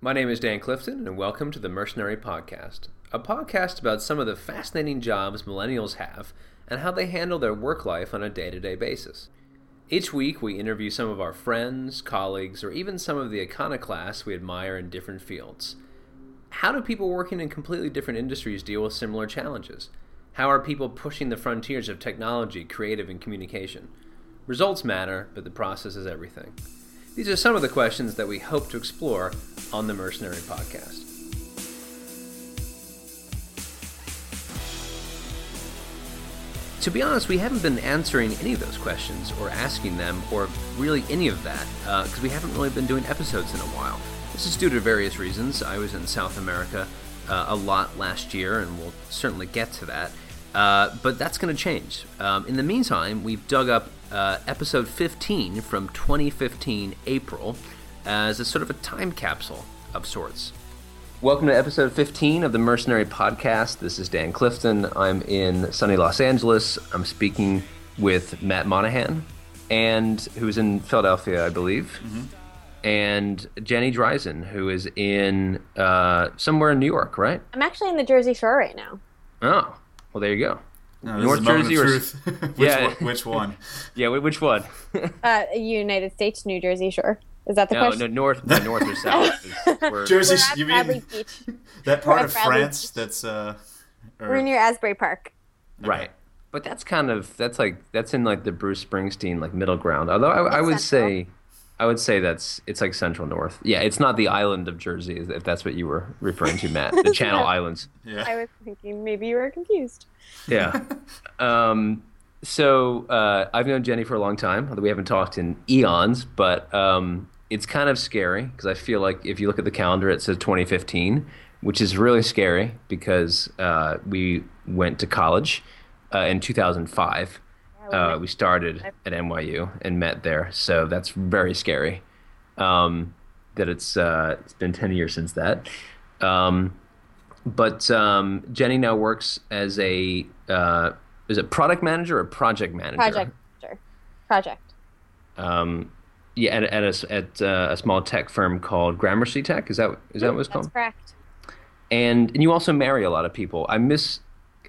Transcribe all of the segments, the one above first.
My name is Dan Clifton, and welcome to the Mercenary Podcast, a podcast about some of the fascinating jobs millennials have and how they handle their work life on a day to day basis. Each week, we interview some of our friends, colleagues, or even some of the iconoclasts we admire in different fields. How do people working in completely different industries deal with similar challenges? How are people pushing the frontiers of technology, creative, and communication? Results matter, but the process is everything. These are some of the questions that we hope to explore on the Mercenary Podcast. To be honest, we haven't been answering any of those questions or asking them or really any of that because uh, we haven't really been doing episodes in a while. This is due to various reasons. I was in South America uh, a lot last year, and we'll certainly get to that. Uh, but that's going to change. Um, in the meantime, we've dug up uh, episode 15 from 2015 April as a sort of a time capsule of sorts. Welcome to episode 15 of the Mercenary Podcast. This is Dan Clifton. I'm in sunny Los Angeles. I'm speaking with Matt Monahan, and who's in Philadelphia, I believe, mm-hmm. and Jenny Dreizen, who is in uh, somewhere in New York, right? I'm actually in the Jersey Shore right now. Oh, well, there you go. No, North Jersey or which, yeah, one, which one? yeah, which one? uh, United States, New Jersey sure. Is that the no, question? No, north, no, north or south. Jersey, you mean that part of France Beach. that's uh, or... we're near Asbury Park. Right, but that's kind of that's like that's in like the Bruce Springsteen like middle ground. Although I, I would say, I would say that's it's like central north. Yeah, it's not the island of Jersey if that's what you were referring to, Matt. The Channel Islands. Yeah, I was thinking maybe you were confused. Yeah. um, so uh, I've known Jenny for a long time, although we haven't talked in eons. But um, it's kind of scary because I feel like if you look at the calendar, it says 2015, which is really scary because uh, we went to college uh, in 2005. Uh, we started at NYU and met there, so that's very scary. Um, that it's uh, it's been 10 years since that. Um, but um, Jenny now works as a uh, is it product manager or project manager? Project manager. Project. Um, yeah, at at a, at uh, a small tech firm called Gramercy Tech. Is that is that what it's called? That's correct. And and you also marry a lot of people. I miss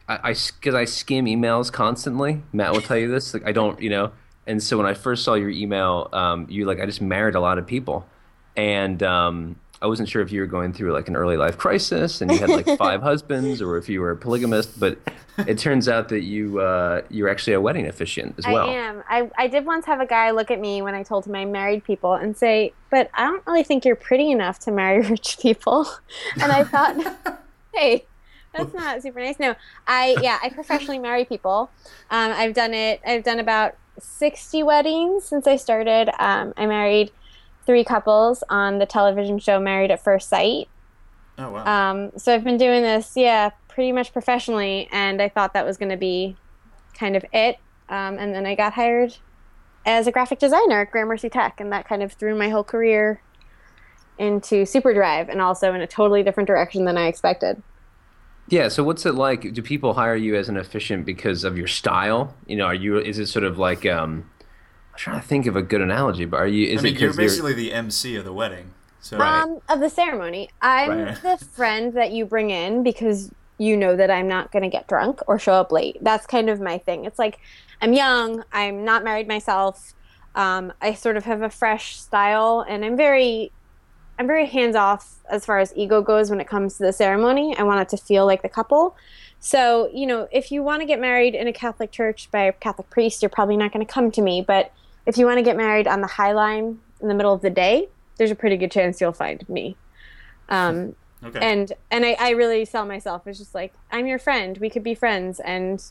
I because I, I, skim emails constantly. Matt will tell you this. Like I don't, you know. And so when I first saw your email, um, you like I just married a lot of people, and um, I wasn't sure if you were going through like an early life crisis and you had like five husbands, or if you were a polygamist. But it turns out that you uh, you're actually a wedding officiant as well. I am. I I did once have a guy look at me when I told him I married people and say, "But I don't really think you're pretty enough to marry rich people." And I thought, hey. That's not super nice. No, I yeah, I professionally marry people. Um, I've done it. I've done about sixty weddings since I started. Um, I married three couples on the television show Married at First Sight. Oh wow! Um, so I've been doing this, yeah, pretty much professionally, and I thought that was going to be kind of it. Um, and then I got hired as a graphic designer at Gramercy Tech, and that kind of threw my whole career into SuperDrive, and also in a totally different direction than I expected. Yeah. So what's it like? Do people hire you as an officiant because of your style? You know, are you? Is it sort of like? Um, I'm trying to think of a good analogy, but are you? Is I mean, it you're basically you're... the MC of the wedding. So um, of the ceremony, I'm right. the friend that you bring in because you know that I'm not going to get drunk or show up late. That's kind of my thing. It's like I'm young, I'm not married myself. Um, I sort of have a fresh style, and I'm very, I'm very hands off as far as ego goes when it comes to the ceremony. I want it to feel like the couple. So, you know, if you want to get married in a Catholic church by a Catholic priest, you're probably not going to come to me. But if you want to get married on the High Line in the middle of the day, there's a pretty good chance you'll find me. Um, okay. And and I, I really sell myself as just like I'm your friend. We could be friends, and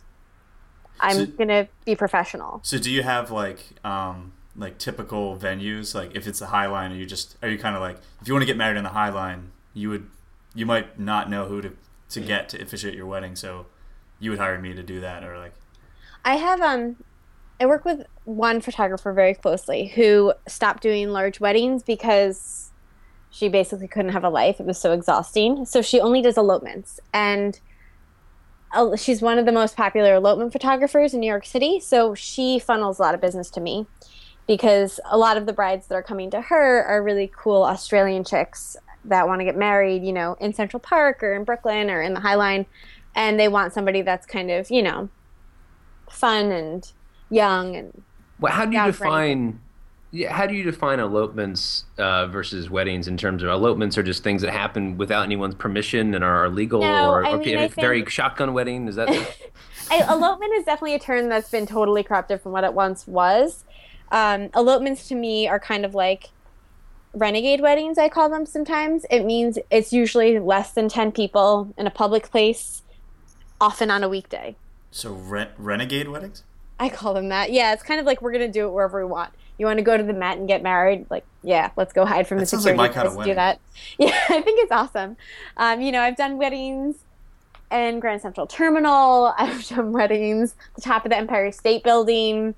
I'm so, gonna be professional. So do you have like um, like typical venues? Like if it's the High Line, are you just are you kind of like if you want to get married in the High Line, you would you might not know who to to get to officiate your wedding, so you would hire me to do that, or like. I have um I work with one photographer very closely who stopped doing large weddings because she basically couldn't have a life. It was so exhausting. So she only does elopements. And she's one of the most popular elopement photographers in New York City. So she funnels a lot of business to me because a lot of the brides that are coming to her are really cool Australian chicks that want to get married, you know, in Central Park or in Brooklyn or in the High Line, and they want somebody that's kind of, you know, fun and young and. Well, how do you define? Yeah, how do you define elopements uh, versus weddings in terms of elopements are just things that happen without anyone's permission and are illegal, No, or, I mean, a I think- very shotgun wedding? Is that? I, elopement is definitely a term that's been totally corrupted from what it once was. Um, elopements to me are kind of like renegade weddings, I call them sometimes. It means it's usually less than 10 people in a public place, often on a weekday. So re- renegade weddings? I call them that. Yeah, it's kind of like we're going to do it wherever we want. You want to go to the Met and get married? Like, yeah, let's go hide from That the sounds like security my kind of to do that. Yeah, I think it's awesome. Um, you know, I've done weddings in Grand Central Terminal. I've done weddings the top of the Empire State Building.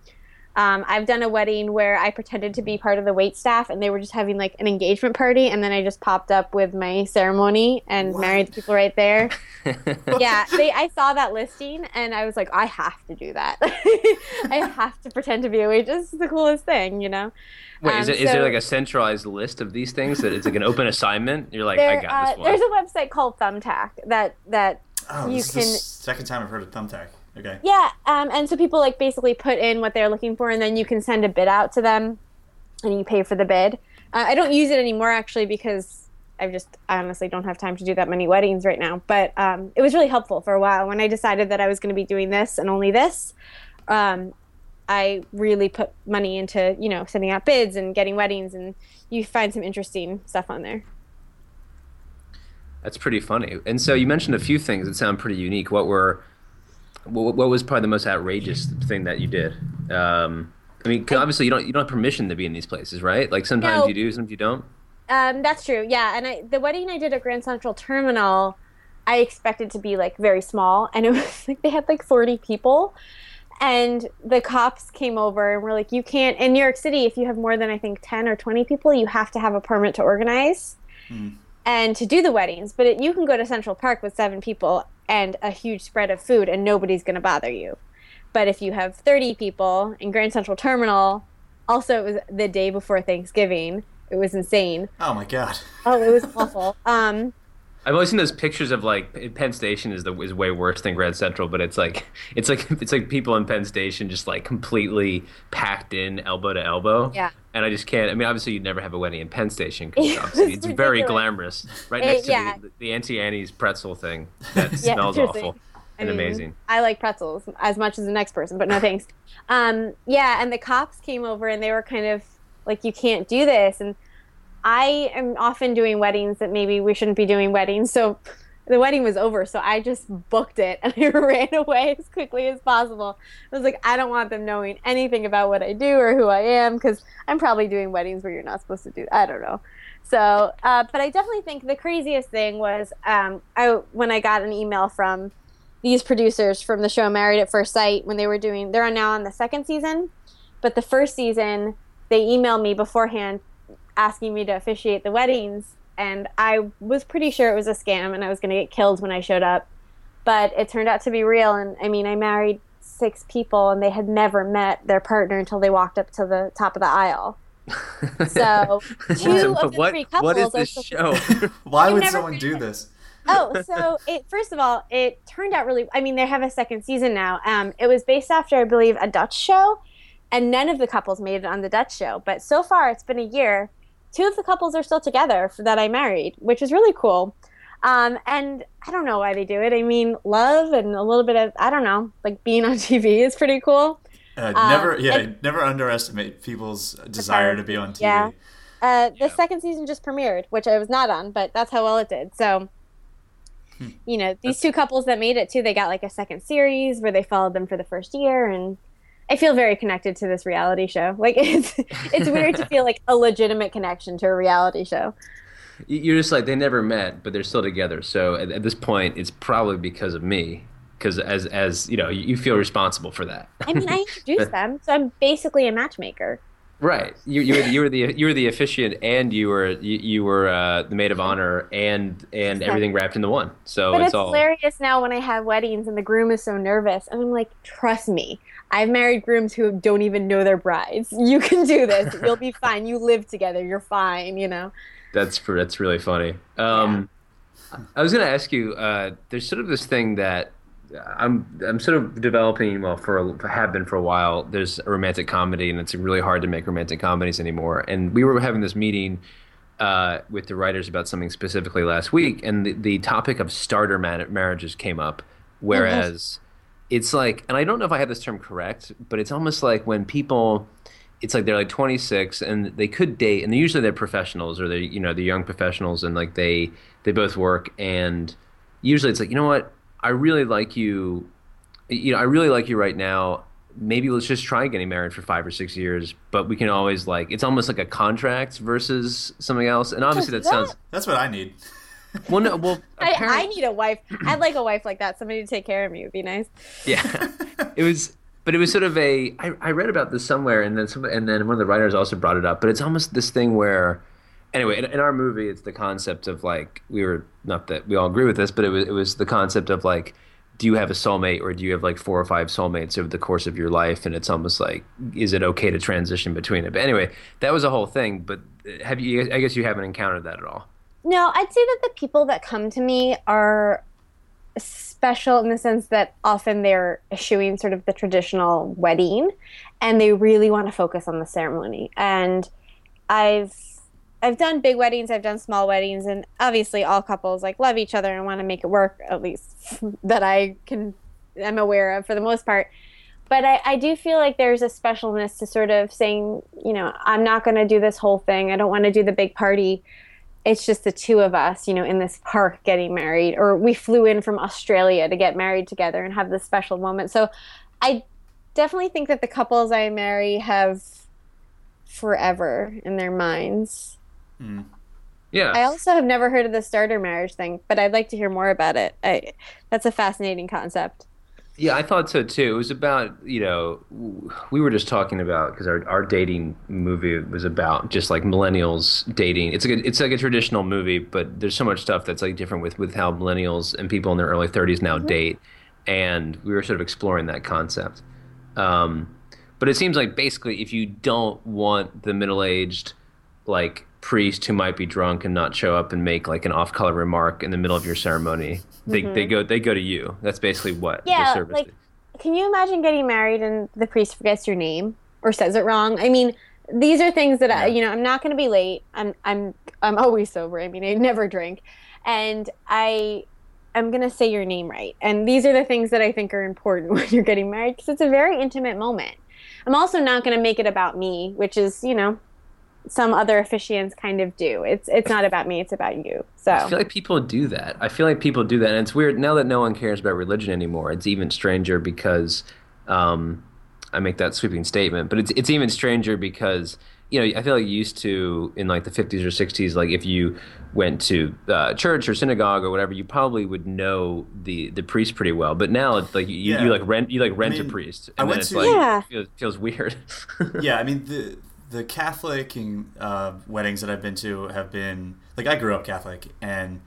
Um, I've done a wedding where I pretended to be part of the wait staff, and they were just having like an engagement party, and then I just popped up with my ceremony and What? married the people right there. yeah, they, I saw that listing, and I was like, I have to do that. I have to pretend to be a waitress. It's the coolest thing, you know. Wait, is, Um, it, is there like a centralized list of these things that it's like an open assignment? You're like, There, I got uh, this one. there's a website called Thumbtack that that Oh, You this is the can- second time I've heard of Thumbtack. Okay. Yeah, um, and so people like basically put in what they're looking for, and then you can send a bid out to them, and you pay for the bid. Uh, I don't use it anymore actually because I just I honestly don't have time to do that many weddings right now. But um, it was really helpful for a while when I decided that I was going to be doing this and only this. Um, I really put money into you know sending out bids and getting weddings, and you find some interesting stuff on there. That's pretty funny. And so you mentioned a few things that sound pretty unique. What were, what, what was probably the most outrageous thing that you did? Um, I mean, 'cause obviously you don't you don't have permission to be in these places, right? Like sometimes No. you do, sometimes you don't. Um, that's true. Yeah, and I, the wedding I did at Grand Central Terminal, I expected to be like very small, and it was like they had like forty people, and the cops came over and were like, "You can't in New York City if you have more than I think ten or twenty people, you have to have a permit to organize and to do the weddings. But it, you can go to Central Park with seven people and a huge spread of food, and nobody's going to bother you. But if you have thirty people in Grand Central Terminal, also it was the day before Thanksgiving. It was insane. Oh my god. Oh, it was awful. Um, I've always seen those pictures of like Penn Station is the is way worse than Grand Central, but it's like it's like it's like people in Penn Station just like completely packed in elbow to elbow. Yeah. And I just can't. I mean, obviously you'd never have a wedding in Penn Station because obviously it's very glamorous, right It- next to yeah. the, the Auntie Anne's pretzel thing that Yeah, smells awful I and mean, amazing. I like pretzels as much as the next person, but no thanks. Um, yeah, and the cops came over and they were kind of like, "You can't do this." And I am often doing weddings that maybe we shouldn't be doing weddings, so the wedding was over. So I just booked it and I ran away as quickly as possible. I was like, I don't want them knowing anything about what I do or who I am because I'm probably doing weddings where you're not supposed to do. I don't know. So, uh, but I definitely think the craziest thing was um, I when I got an email from these producers from the show Married at First Sight when they were doing. They're now on the second season, but the first season they emailed me beforehand asking me to officiate the weddings, and I was pretty sure it was a scam and I was going to get killed when I showed up. But it turned out to be real, and I mean, I married six people, and they had never met their partner until they walked up to the top of the aisle. So two of the what, three couples what is are this still show? Why would someone do it? this? oh, so it first of all, it turned out really. I mean, they have a second season now. Um, it was based after, I believe, a Dutch show, and none of the couples made it on the Dutch show. But so far, it's been a year. Two of the couples are still together for, that I married, which is really cool. Um, and I don't know why they do it. I mean, love and a little bit of I don't know, like being on TV is pretty cool. Uh, Um, never, yeah, and- never underestimate people's desire to be on TV. Yeah. Uh, the Yeah. second season just premiered, which I was not on, but that's how well it did. So, you know, these two couples that made it too, they got like a second series where they followed them for the first year, and I feel very connected to this reality show. Like it's it's weird to feel like a legitimate connection to a reality show. You're just like they never met, but they're still together. So at, at this point, it's probably because of me. Because as as you know, you, feel responsible for that. I mean, I introduced them, so I'm basically a matchmaker. Right. You, you were the, you were the you were the officiant, and you were you, you were uh, the maid of honor, and and everything wrapped into one. So But it's, it's all. hilarious now when I have weddings and the groom is so nervous. And I'm like, trust me. I've married grooms who don't even know their brides. You can do this. You'll be fine. You live together. You're fine, you know? That's that's really funny. Um, yeah. I was going to ask you. Uh, there's sort of this thing that I'm I'm sort of developing. Well, for a, have been for a while. There's a romantic comedy, and it's really hard to make romantic comedies anymore. And we were having this meeting uh, with the writers about something specifically last week, and the, the topic of starter man- marriages came up. Whereas mm-hmm. It's like, and I don't know if I have this term correct, but it's almost like when people it's like they're like 26 and they could date and usually they're professionals or they're you know they're young professionals and like they they both work. And usually it's like you know what? I really like you you know i really like you right now. Maybe let's just try getting married for five or six years. But we can always like it's almost like a contract versus something else. And obviously that, that sounds that's what i need well no well I, I need a wife. I'd like a wife like that somebody to take care of me would be nice. Yeah. It was but it was sort of a I, I read about this somewhere and then some and then one of the writers also brought it up but it's almost this thing where anyway in, in, our movie it's the concept of like we were not that we all agree with this but it was it was the concept of like do you have a soulmate or do you have like four or five soulmates over the course of your life? And it's almost like is it okay to transition between it? But anyway that was a whole thing but have you i guess you haven't encountered that at all no i'd say that the people that come to me are special in the sense that often they're eschewing sort of the traditional wedding and they really want to focus on the ceremony. And I've I've done big weddings, I've done small weddings, and obviously all couples like love each other and want to make it work, at least that I can am aware of for the most part. But I, I do feel like there's a specialness to sort of saying, you know, I'm not going to do this whole thing. I don't want to do the big party it's just the two of us, you know, in this park getting married, or we flew in from Australia to get married together and have this special moment. So I definitely think that the couples I marry have forever in their minds. Mm. Yeah. I also have never heard of the starter marriage thing, but I'd like to hear more about it. I, that's a fascinating concept. Yeah, I thought so too. It was about you know we were just talking about because our, our dating movie was about just like millennials dating. It's like a, it's like a traditional movie, but there's so much stuff that's like different with with how millennials and people in their early 30s now mm-hmm. date, and we were sort of exploring that concept. Um, but it seems like basically if you don't want the middle aged like priest who might be drunk and not show up and make like an off color remark in the middle of your ceremony they mm-hmm. they go they go to you. That's basically what yeah, service like, is. Can you imagine getting married and the priest forgets your name or says it wrong? I mean, these are things that yeah. I, you know, I'm not going to be late. I'm I'm I'm always sober. I mean, I never drink, and I I'm going to say your name right. And these are the things that I think are important when you're getting married because it's a very intimate moment. I'm also not going to make it about me, which is, you know, some other officiants kind of do. It's it's not about me, it's about you. So I feel like people do that. I feel like people do that, and it's weird now that no one cares about religion anymore. It's even stranger because um, I make that sweeping statement, but it's it's even stranger because you know I feel like used to in like the 50s or 60s, like if you went to uh, church or synagogue or whatever, you probably would know the the priest pretty well. But now it's like you, yeah. you like rent you like rent I mean, a priest, and I then it's to, like yeah. it feels, feels weird. yeah, I mean the the Catholic uh, weddings that I've been to have been like I grew up Catholic, and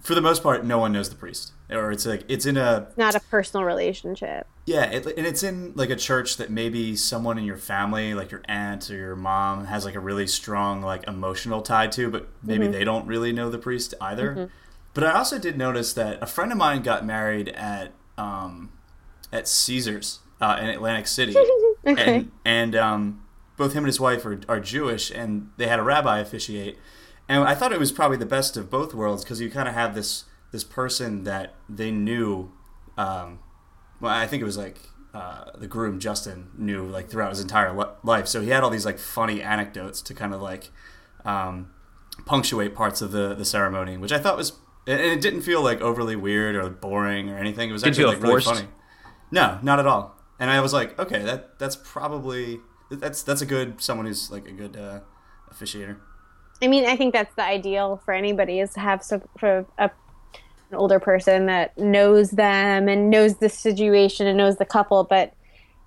for the most part, no one knows the priest, or it's like it's in a not a personal relationship. Yeah, it, and it's in like a church that maybe someone in your family, like your aunt or your mom, has like a really strong like emotional tie to, but maybe mm-hmm. they don't really know the priest either. Mm-hmm. But I also did notice that a friend of mine got married at um, at Caesars uh, in Atlantic City, okay. and and um, both him and his wife are, are Jewish, and they had a rabbi officiate. And I thought it was probably the best of both worlds because you kind of have this this person that they knew. Um, well, I think it was like uh, the groom Justin knew like throughout his entire life. So he had all these like funny anecdotes to kind of like um, punctuate parts of the the ceremony, which I thought was and it didn't feel like overly weird or boring or anything. It was actually like really funny. No, not at all. And I was like, okay, that that's probably that's that's a good someone who's like a good uh, officiator. I mean, I think that's the ideal for anybody is to have some for a, an older person that knows them and knows the situation and knows the couple, but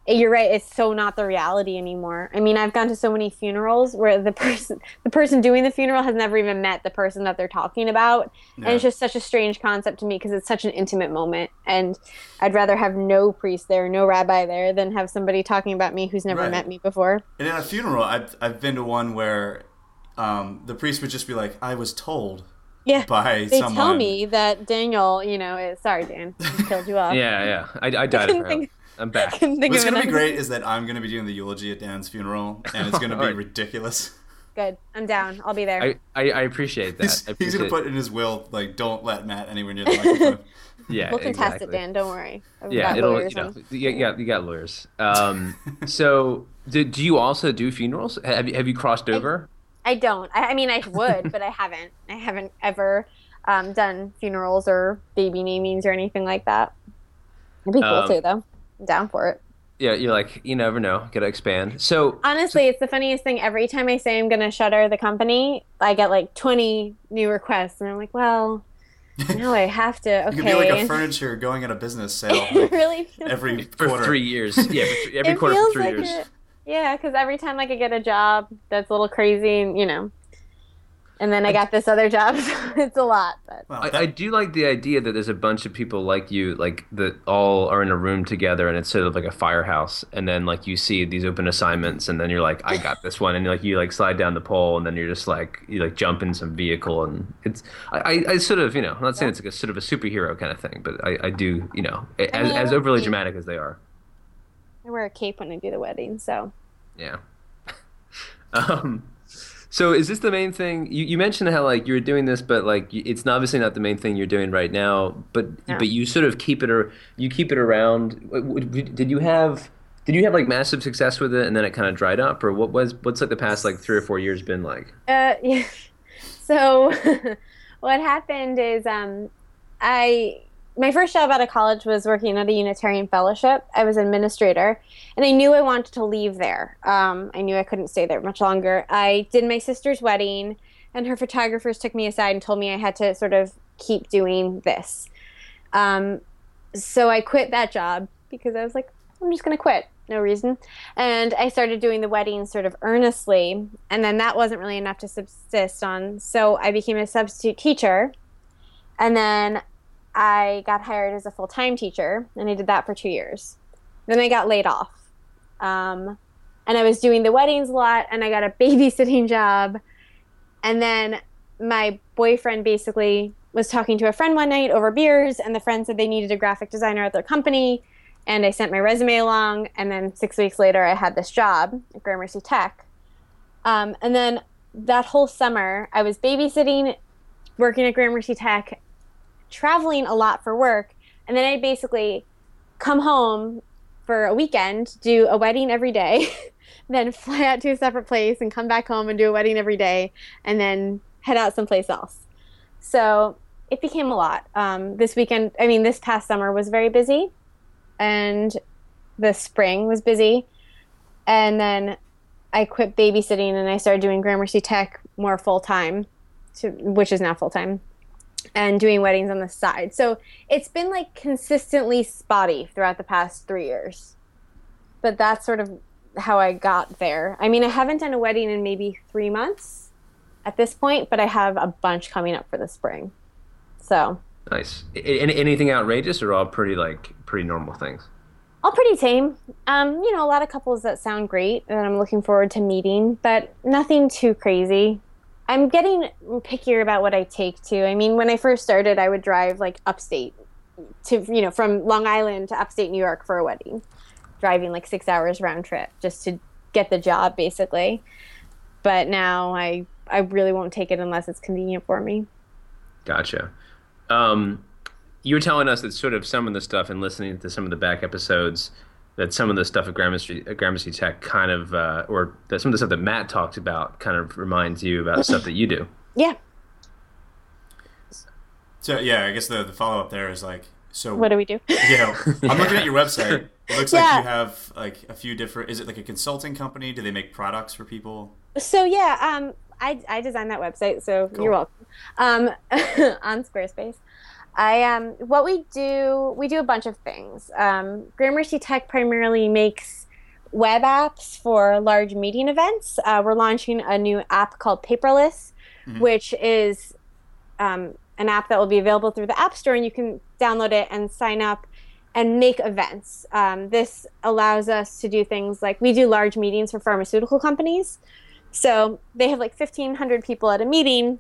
you're right it's so not the reality anymore i mean i've gone to so many funerals where the person the person doing the funeral has never even met the person that they're talking about yeah. and it's just such a strange concept to me because it's such an intimate moment and i'd rather have no priest there no rabbi there than have somebody talking about me who's never right. met me before and in a funeral i've, I've been to one where um, the priest would just be like, "I was told." Yeah, by they someone. tell me that Daniel, you know, is sorry, Dan, killed you off. yeah, yeah, I, I died of her. I'm back. What's gonna be great is that I'm gonna be doing the eulogy at Dan's funeral, and it's gonna be Alright. ridiculous. Good, I'm down. I'll be there. I, I, I appreciate that. He's, I he's gonna put in his will like, "Don't let Matt anywhere near the microphone." yeah, we'll contest exactly. it, Dan. Don't worry. I've Yeah, it'll lawyers you know on. you got you got lawyers. Um, so do, do you also do funerals? Have you have you crossed over? I don't. I, I mean, I would, but I haven't. I haven't ever um, done funerals or baby namings or anything like that. It'd be cool Um, too, though. I'm down for it. Yeah, you're like you never know. Got to expand. So Honestly, it's the funniest thing. Every time I say I'm going to shutter the company, I get like 20 new requests, and I'm like, well, now I have to. Okay. You could be like a furniture going at a business sale it really every for quarter. three years, yeah, for th- every it quarter feels for three like years. it. Yeah, because every time like I get a job that's a little crazy, and you know, and then I got this other job, so it's a lot. But Well, I, I do like the idea that there's a bunch of people like you, like that all are in a room together, and it's sort of like a firehouse. And then like you see these open assignments, and then you're like, I got this one, and you're like you like slide down the pole, and then you're just like you like jump in some vehicle, and it's I, I, I sort of you know I'm not saying it's like a sort of a superhero kind of thing, but I, I do you know as, mean, as overly would dramatic as they are, I wear a cape when I do the wedding, so yeah. um, so is this the main thing? You, you mentioned how like you were doing this, but like it's obviously not the main thing you're doing right now. But Yeah. but you sort of keep it or you keep it around. Did you have did you have like massive success with it and then it kind of dried up, or what was what's like the past like three or four years been like? Uh, yeah. So what happened is um, I my first job out of college was working at a Unitarian fellowship. I was an administrator, and I knew I wanted to leave there. Um, I knew I couldn't stay there much longer. I did my sister's wedding, and her photographers took me aside and told me I had to sort of keep doing this. Um, so I quit that job because I was like, I'm just going to quit. No reason. And I started doing the weddings sort of earnestly. And then that wasn't really enough to subsist on. So I became a substitute teacher. And then I got hired as a full time teacher. And I did that for two years. Then I got laid off. Um, and I was doing the weddings a lot. And I got a babysitting job. And then my boyfriend basically was talking to a friend one night over beers. And the friend said they needed a graphic designer at their company and I sent my resume along. And then six weeks later, I had this job at Gramercy Tech. Um, and then that whole summer, I was babysitting, working at Gramercy Tech, traveling a lot for work, and then I'd basically come home for a weekend, do a wedding every day, then fly out to a separate place and come back home and do a wedding every day, and then head out someplace else. So it became a lot. Um, this weekend, I mean, this past summer was very busy, and the spring was busy, and then I quit babysitting and I started doing Gramercy Tech more full time, which is now full time, and doing weddings on the side. So it's been like consistently spotty throughout the past three years, but that's sort of how I got there. I mean, I haven't done a wedding in maybe three months at this point, but I have a bunch coming up for the spring. So Nice. Any- anything outrageous or all pretty like pretty normal things? all pretty tame. Um, you know, a lot of couples that sound great that I'm looking forward to meeting, but nothing too crazy. I'm getting pickier about what I take too. I mean, when I first started, I would drive like upstate to, you know, from Long Island to upstate New York for a wedding, driving like six hours round trip just to get the job basically. But now I, I really won't take it unless it's convenient for me. Gotcha. Um, you were telling us that sort of some of the stuff and listening to some of the back episodes that some of the stuff at Gramercy, at Gramercy Tech kind of, uh, or that some of the stuff that Matt talked about kind of reminds you about stuff that you do. Yeah. So yeah, I guess the, the follow up there is like so. What do we do? you know, I'm looking at your website. It looks Yeah. like you have like a few different. Is it like a consulting company? Do they make products for people? So yeah, um, I I designed that website, so Cool. you're welcome. Um, on Squarespace, I um, what we do, we do a bunch of things. Um, Gramercy Tech primarily makes web apps for large meeting events. Uh, we're launching a new app called Paperless, which is um, an app that will be available through the App Store, and you can download it and sign up and make events. Um, this allows us to do things like we do large meetings for pharmaceutical companies. So they have like 1,500 people at a meeting.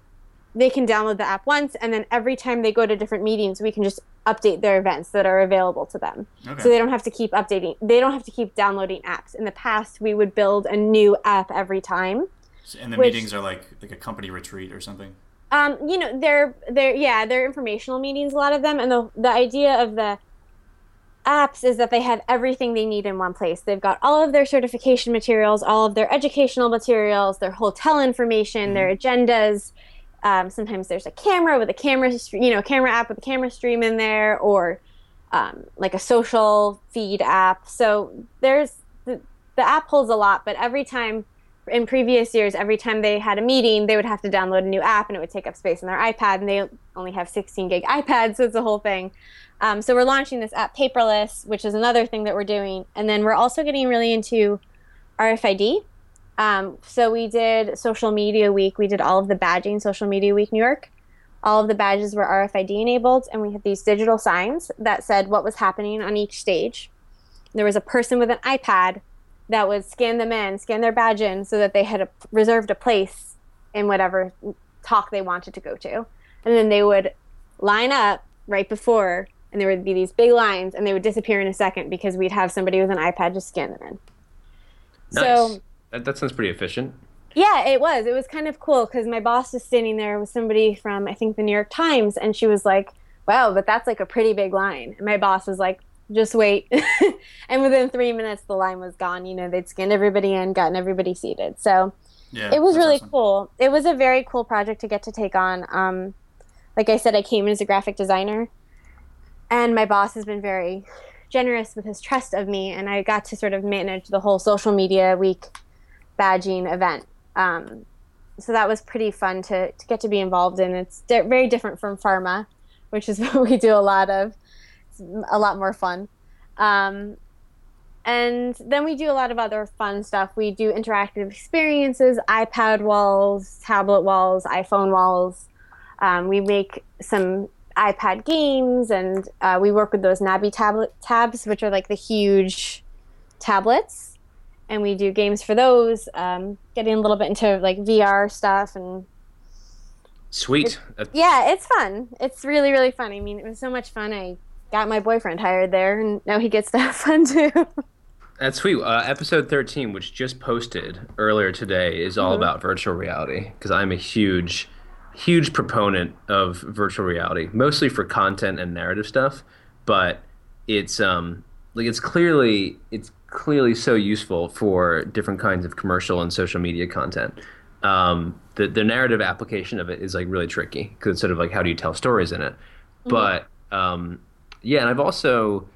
They can download the app once, and then every time they go to different meetings, we can just update their events that are available to them. Okay. So they don't have to keep updating. They don't have to keep downloading apps. In the past, we would build a new app every time. So- and the which- meetings are like like a company retreat or something. Um, you know, they're they're yeah, they're informational meetings, a lot of them, and the the idea of the apps is that they have everything they need in one place. They've got all of their certification materials, all of their educational materials, their hotel information, their agendas. Um, sometimes there's a camera with a camera, you know, camera app with a camera stream in there, or um, like a social feed app. So there's the, the app holds a lot, but every time in previous years, every time they had a meeting, they would have to download a new app and it would take up space on their iPad. And they only have 16 gig iPads, so it's a whole thing. Um, so we're launching this app paperless, which is another thing that we're doing. And then we're also getting really into RFID. Um, so we did Social Media Week. We did all of the badging Social Media Week New York. All of the badges were RFID enabled, and we had these digital signs that said what was happening on each stage. There was a person with an iPad that would scan them in, scan their badge in, so that they had a, reserved a place in whatever talk they wanted to go to. And then they would line up right before, and there would be these big lines, and they would disappear in a second because we'd have somebody with an iPad just scan them in. Nice. So that, that sounds pretty efficient. yeah, it was. It was kind of cool because my boss was standing there with somebody from I think the New York Times, and she was like, "Wow, but that's like a pretty big line." And my boss was like, "Just wait," and within three minutes, the line was gone. You know, they'd scanned everybody in, gotten everybody seated. So Yeah, it was really awesome. cool. It was a very cool project to get to take on. Um, like I said, I came in as a graphic designer, and my boss has been very generous with his trust of me, and I got to sort of manage the whole social media week badging event. Um, so that was pretty fun to, to get to be involved in. It's di- very different from pharma, which is what we do a lot of. It's a lot more fun. Um, and then we do a lot of other fun stuff. We do interactive experiences, iPad walls, tablet walls, iPhone walls. Um, we make some iPad games, and uh, we work with those Nabi tablet tabs, which are like the huge tablets. And we do games for those, um, getting a little bit into like VR stuff. And Sweet. That- yeah, it's fun. It's really, really fun. I mean, it was so much fun. I got my boyfriend hired there, and now he gets to have fun too. That's sweet. Uh, episode 13, which just posted earlier today, is all Mm-hmm. about virtual reality because I'm a huge, huge proponent of virtual reality, mostly for content and narrative stuff. But it's um like it's clearly it's clearly so useful for different kinds of commercial and social media content. Um, the the narrative application of it is like really tricky because it's sort of like how do you tell stories in it. But um, yeah, and I've also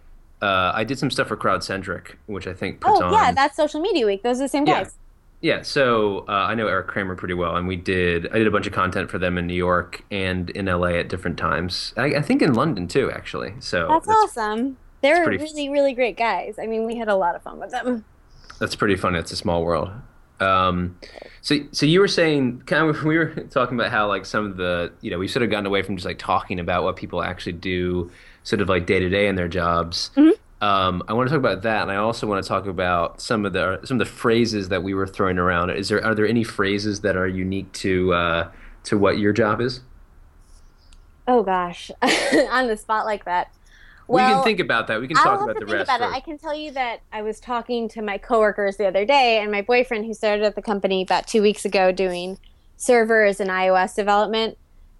uh, I did some stuff for CrowdCentric, which I think puts oh on. yeah, that's Social Media Week. Those are the same Yeah. guys. Yeah, so uh, I know Eric Kramer pretty well, and we did. I did a bunch of content for them in New York and in LA at different times. I, I think in London too, actually. So That's, awesome. They're pretty- really, really great guys. I mean, we had a lot of fun with them. that's pretty fun. It's a small world. Um, so, so you were saying, kind of, we were talking about how like some of the, you know, we've sort of gotten away from just like talking about what people actually do, sort of like day to day in their jobs. Um, I want to talk about that, and I also want to talk about some of the some of the phrases that we were throwing around. Is there are there any phrases that are unique to uh, to what your job is? Oh gosh, on the spot like that. We can think about that. We can I'll talk have about to the think rest. about it. I can tell you that I was talking to my coworkers the other day, and my boyfriend, who started at the company about two weeks ago doing servers and iOS development,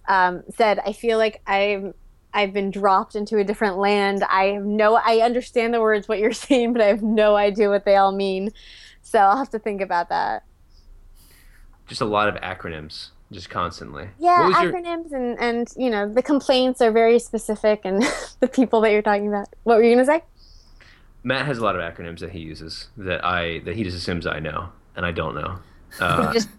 um, said, "I feel like I'm." I've been dropped into a different land. I have no I understand the words what you're saying, but I have no idea what they all mean. So I'll have to think about that. Just a lot of acronyms, just constantly. Yeah, What was your- acronyms and and you know the complaints are very specific and the people that you're talking about. What were you gonna say? Matt has a lot of acronyms that he uses that I that he just assumes I know, and I don't know. Uh, Just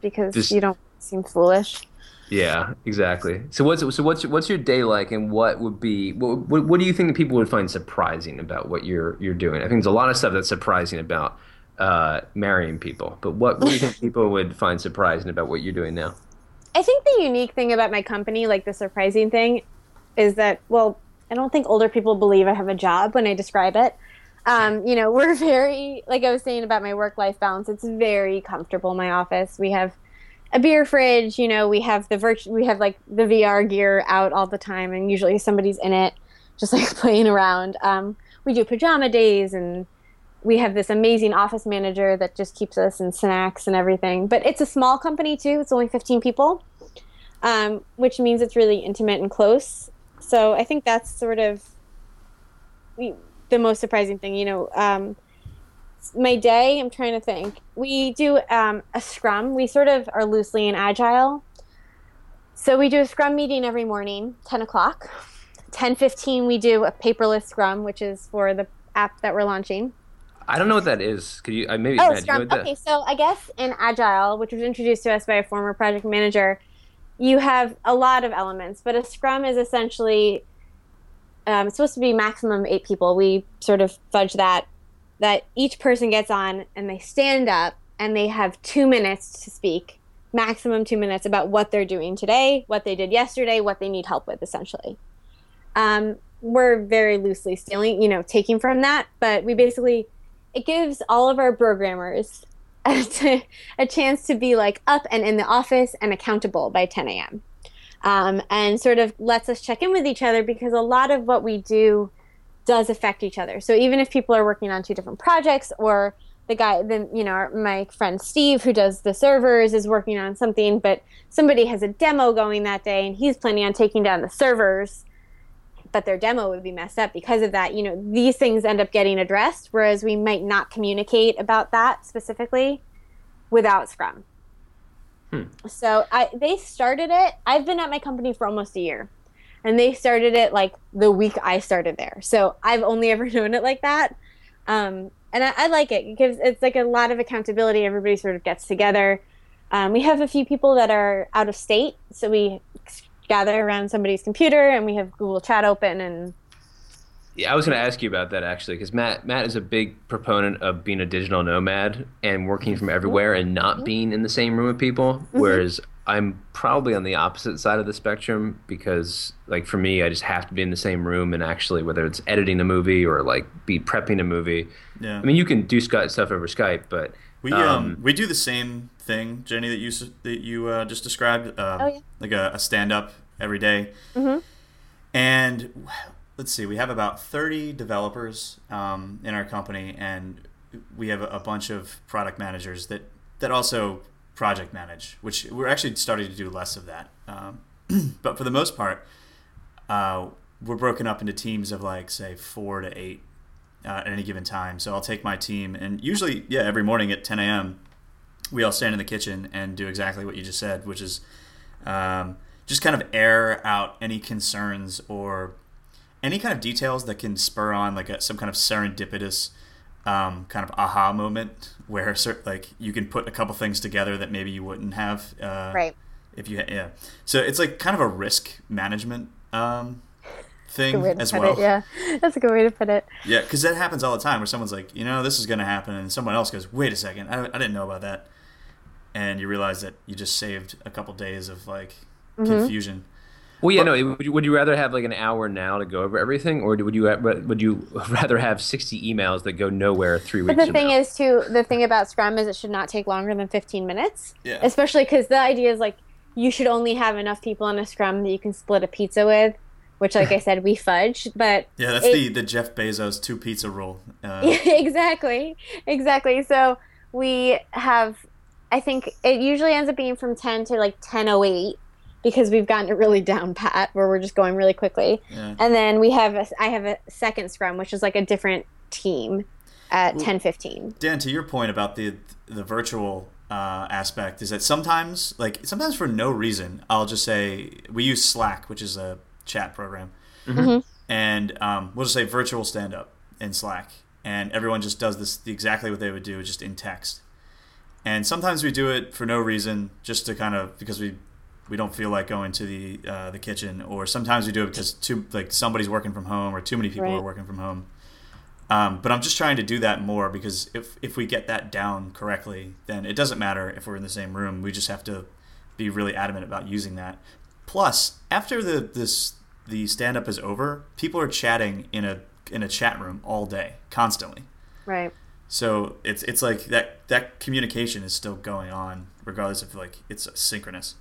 because just- you don't seem foolish. Yeah, exactly. So what's so what's what's your day like, and what would be what, what what do you think that people would find surprising about what you're you're doing? I think there's a lot of stuff that's surprising about uh, marrying people, but what, what do you think people would find surprising about what you're doing now? I think the unique thing about my company, like the surprising thing, is that well, I don't think older people believe I have a job when I describe it. Um, you know, we're very like I was saying about my work life balance. It's very comfortable. My office. We have a beer fridge. You know, we have the virtual. We have like the VR gear out all the time, and usually somebody's in it, just like playing around. Um, we do pajama days and we have this amazing office manager that just keeps us in snacks and everything. But it's a small company too. It's only 15 people, um, which means it's really intimate and close. So I think that's sort of the most surprising thing. You know, um, my day. I'm trying to think. We do um, a scrum. We sort of are loosely in agile. So we do a scrum meeting every morning, 10 o'clock. 10:15 we do a paperless scrum, which is for the app that we're launching. I don't know what that is. Could you? I maybe. Oh, Scrum. You know okay, so I guess in Agile, which was introduced to us by a former project manager, you have a lot of elements, but a Scrum is essentially um, it's supposed to be maximum eight people. We sort of fudge that that each person gets on and they stand up and they have two minutes to speak, maximum two minutes about what they're doing today, what they did yesterday, what they need help with, essentially. Um, we're very loosely stealing, you know, taking from that, but we basically it gives all of our programmers a, a chance to be like up and in the office and accountable by 10 a.m. Um, and sort of lets us check in with each other because a lot of what we do does affect each other. So even if people are working on two different projects or the guy then you know my friend steve who does the servers is working on something but somebody has a demo going that day and he's planning on taking down the servers but their demo would be messed up because of that. You know, these things end up getting addressed, whereas we might not communicate about that specifically without Scrum. Hmm. So I, they started it. I've been at my company for almost a year, and they started it like the week I started there. So I've only ever known it like that, um, and I, I, like it. It gives it's like a lot of accountability. Everybody sort of gets together. Um, we have a few people that are out of state, so we gather around somebody's computer and we have Google Chat open and yeah, I was going to ask you about that actually, because Matt Matt is a big proponent of being a digital nomad and working from everywhere and not being in the same room with people. Mm-hmm. Whereas I'm probably on the opposite side of the spectrum because, like, for me, I just have to be in the same room and actually, whether it's editing a movie or like be prepping a movie. Yeah. I mean, you can do stuff over Skype, but we um, um, we do the same thing, Jenny, that you that you uh, just described. Uh, oh, yeah. Like a, a stand up every day. Mm-hmm. And let's see, we have about thirty developers um, in our company, and we have a, a bunch of product managers that that also project manage, which we're actually starting to do less of that. Um, but for the most part, uh, we're broken up into teams of like say four to eight uh, at any given time. So I'll take my team, and usually, yeah, every morning at 10 a.m., we all stand in the kitchen and do exactly what you just said, which is um, just kind of air out any concerns or any kind of details that can spur on like a, some kind of serendipitous um, kind of aha moment where like you can put a couple things together that maybe you wouldn't have uh, right if you yeah so it's like kind of a risk management um, thing as well. It, yeah, that's a good way to put it. Yeah, because that happens all the time where someone's like, you know, this is going to happen, and someone else goes, wait a second, I, I didn't know about that, and you realize that you just saved a couple days of like mm-hmm. confusion. Well, yeah, but, no. Would you, would you rather have like an hour now to go over everything, or would you would you rather have sixty emails that go nowhere three weeks? But the thing now? is, too, the thing about Scrum is it should not take longer than fifteen minutes. Yeah. Especially because the idea is like you should only have enough people in a Scrum that you can split a pizza with which, like I said, we fudge. But yeah, that's it, the the Jeff Bezos two pizza rule. Uh, exactly, exactly. So we have, I think it usually ends up being from ten to like ten oh eight because we've gotten it really down pat where we're just going really quickly. Yeah. And then we have a, I have a second scrum, which is like a different team at ten fifteen. Dan, to your point about the the virtual uh, aspect is that sometimes, like sometimes for no reason, I'll just say we use Slack, which is a chat program, mm-hmm. mm-hmm. and um, we'll just say virtual stand up in Slack, and everyone just does this exactly what they would do, just in text. And sometimes we do it for no reason, just to kind of because we we don't feel like going to the uh, the kitchen, or sometimes we do it because too like somebody's working from home or too many people right. are working from home. Um, but I'm just trying to do that more because if if we get that down correctly, then it doesn't matter if we're in the same room. We just have to be really adamant about using that. Plus, after the this the stand up is over, people are chatting in a in a chat room all day, constantly. Right. So it's it's like that that communication is still going on regardless of like it's synchronous.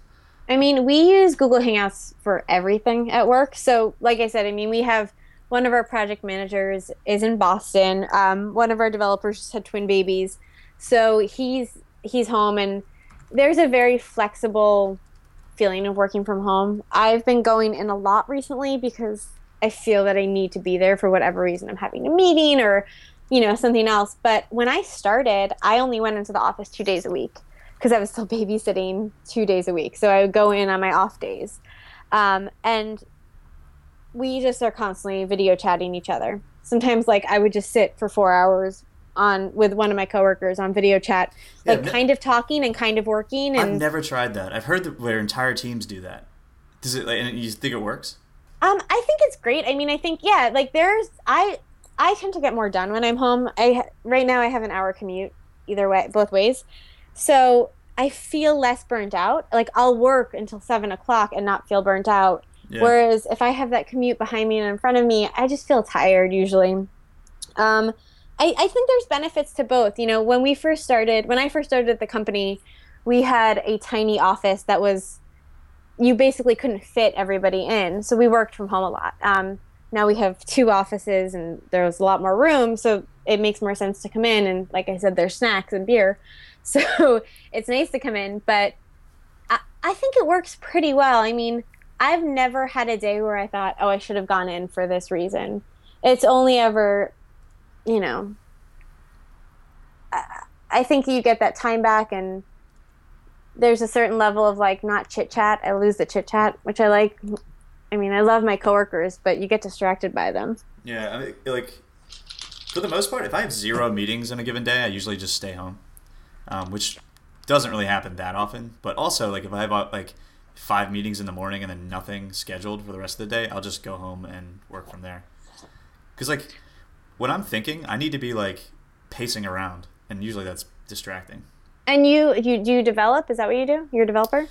I mean, we use Google Hangouts for everything at work. So, like I said, I mean, we have one of our project managers is in Boston. Um, one of our developers just had twin babies, so he's he's home, and there's a very flexible feeling of working from home. I've been going in a lot recently because I feel that I need to be there for whatever reason. I'm having a meeting or you know something else. But when I started, I only went into the office two days a week because I was still babysitting two days a week. So I would go in on my off days. Um, and we just are constantly video chatting each other. Sometimes, like, I would just sit for four hours on with one of my coworkers on video chat, like yeah, kind of talking and kind of working. And I've never tried that. I've heard that where entire teams do that. Does it? Like, and you think it works? Um, I think it's great. I mean, I think yeah, like there's I I tend to get more done when I'm home. I right now I have an hour commute either way, both ways. So I feel less burnt out. Like I'll work until seven o'clock and not feel burnt out. Yeah. Whereas if I have that commute behind me and in front of me, I just feel tired usually. Um, I, I think there's benefits to both. You know, when we first started, when I first started at the company, we had a tiny office that was, you basically couldn't fit everybody in. So we worked from home a lot. Um, now we have two offices and there's a lot more room. So it makes more sense to come in. And like I said, there's snacks and beer. So it's nice to come in, but I, I think it works pretty well. I mean, I've never had a day where I thought, oh, I should have gone in for this reason. It's only ever, you know, I, I think you get that time back and there's a certain level of like not chit chat. I lose the chit chat, which I like. I mean, I love my coworkers, but you get distracted by them. Yeah, I mean, like for the most part, if I have zero meetings in a given day, I usually just stay home um, which doesn't really happen that often. But also, like if I have uh, like five meetings in the morning and then nothing scheduled for the rest of the day, I'll just go home and work from there. Because like when I'm thinking, I need to be like pacing around, and usually that's distracting. And you, you do you develop? Is that what you do? You're a developer.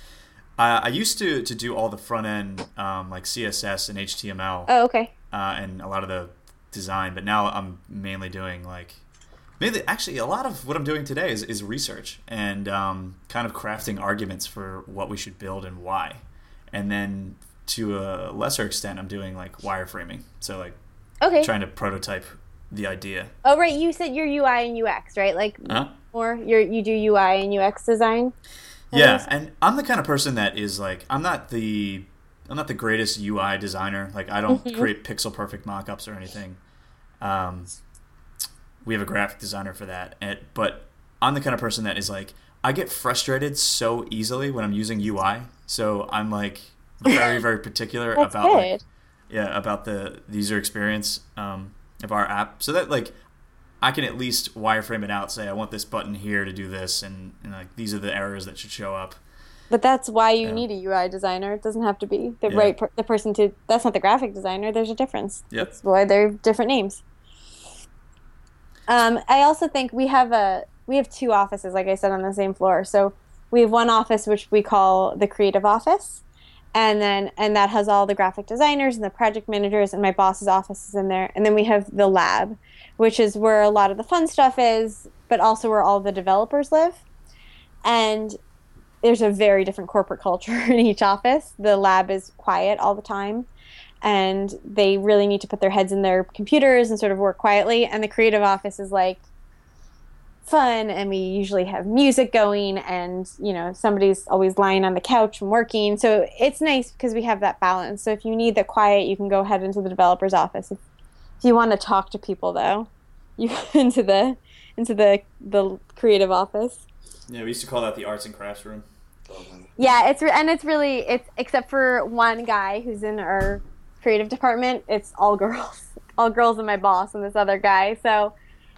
Uh, I used to to do all the front end um, like CSS and HTML. Oh, okay. Uh, and a lot of the design, but now I'm mainly doing like mainly actually a lot of what I'm doing today is, is research and um, kind of crafting arguments for what we should build and why. And then to a lesser extent, I'm doing like wireframing. So like okay. trying to prototype the idea. Oh right, you said your UI and UX, right? Like huh? or you you do UI and UX design. Yeah, and I'm the kind of person that is like I'm not the I'm not the greatest UI designer. Like I don't mm-hmm. create pixel perfect mockups or anything. Um, we have a graphic designer for that. And, but I'm the kind of person that is like, I get frustrated so easily when I'm using UI. So I'm like very, very particular about like, yeah, about the, the user experience um, of our app. So that like I can at least wireframe it out, say I want this button here to do this, and, and like these are the errors that should show up. But that's why you yeah. need a UI designer. It doesn't have to be the yeah. right per- the person to. That's not the graphic designer. There's a difference. Yep. That's why they're different names. Um, I also think we have a we have two offices, like I said, on the same floor. So we have one office which we call the creative office, and then and that has all the graphic designers and the project managers, and my boss's office is in there. And then we have the lab, which is where a lot of the fun stuff is, but also where all the developers live. And there's a very different corporate culture in each office. The lab is quiet all the time and they really need to put their heads in their computers and sort of work quietly. And the creative office is like fun, and we usually have music going, and you know somebody's always lying on the couch and working. So it's nice because we have that balance. So if you need the quiet, you can go head into the developer's office. If, if you want to talk to people, though, you go into the into the the creative office. Yeah, we used to call that the arts and crafts room. Yeah, it's re- and it's really it's except for one guy who's in our creative department, it's all girls, all girls and my boss and this other guy. So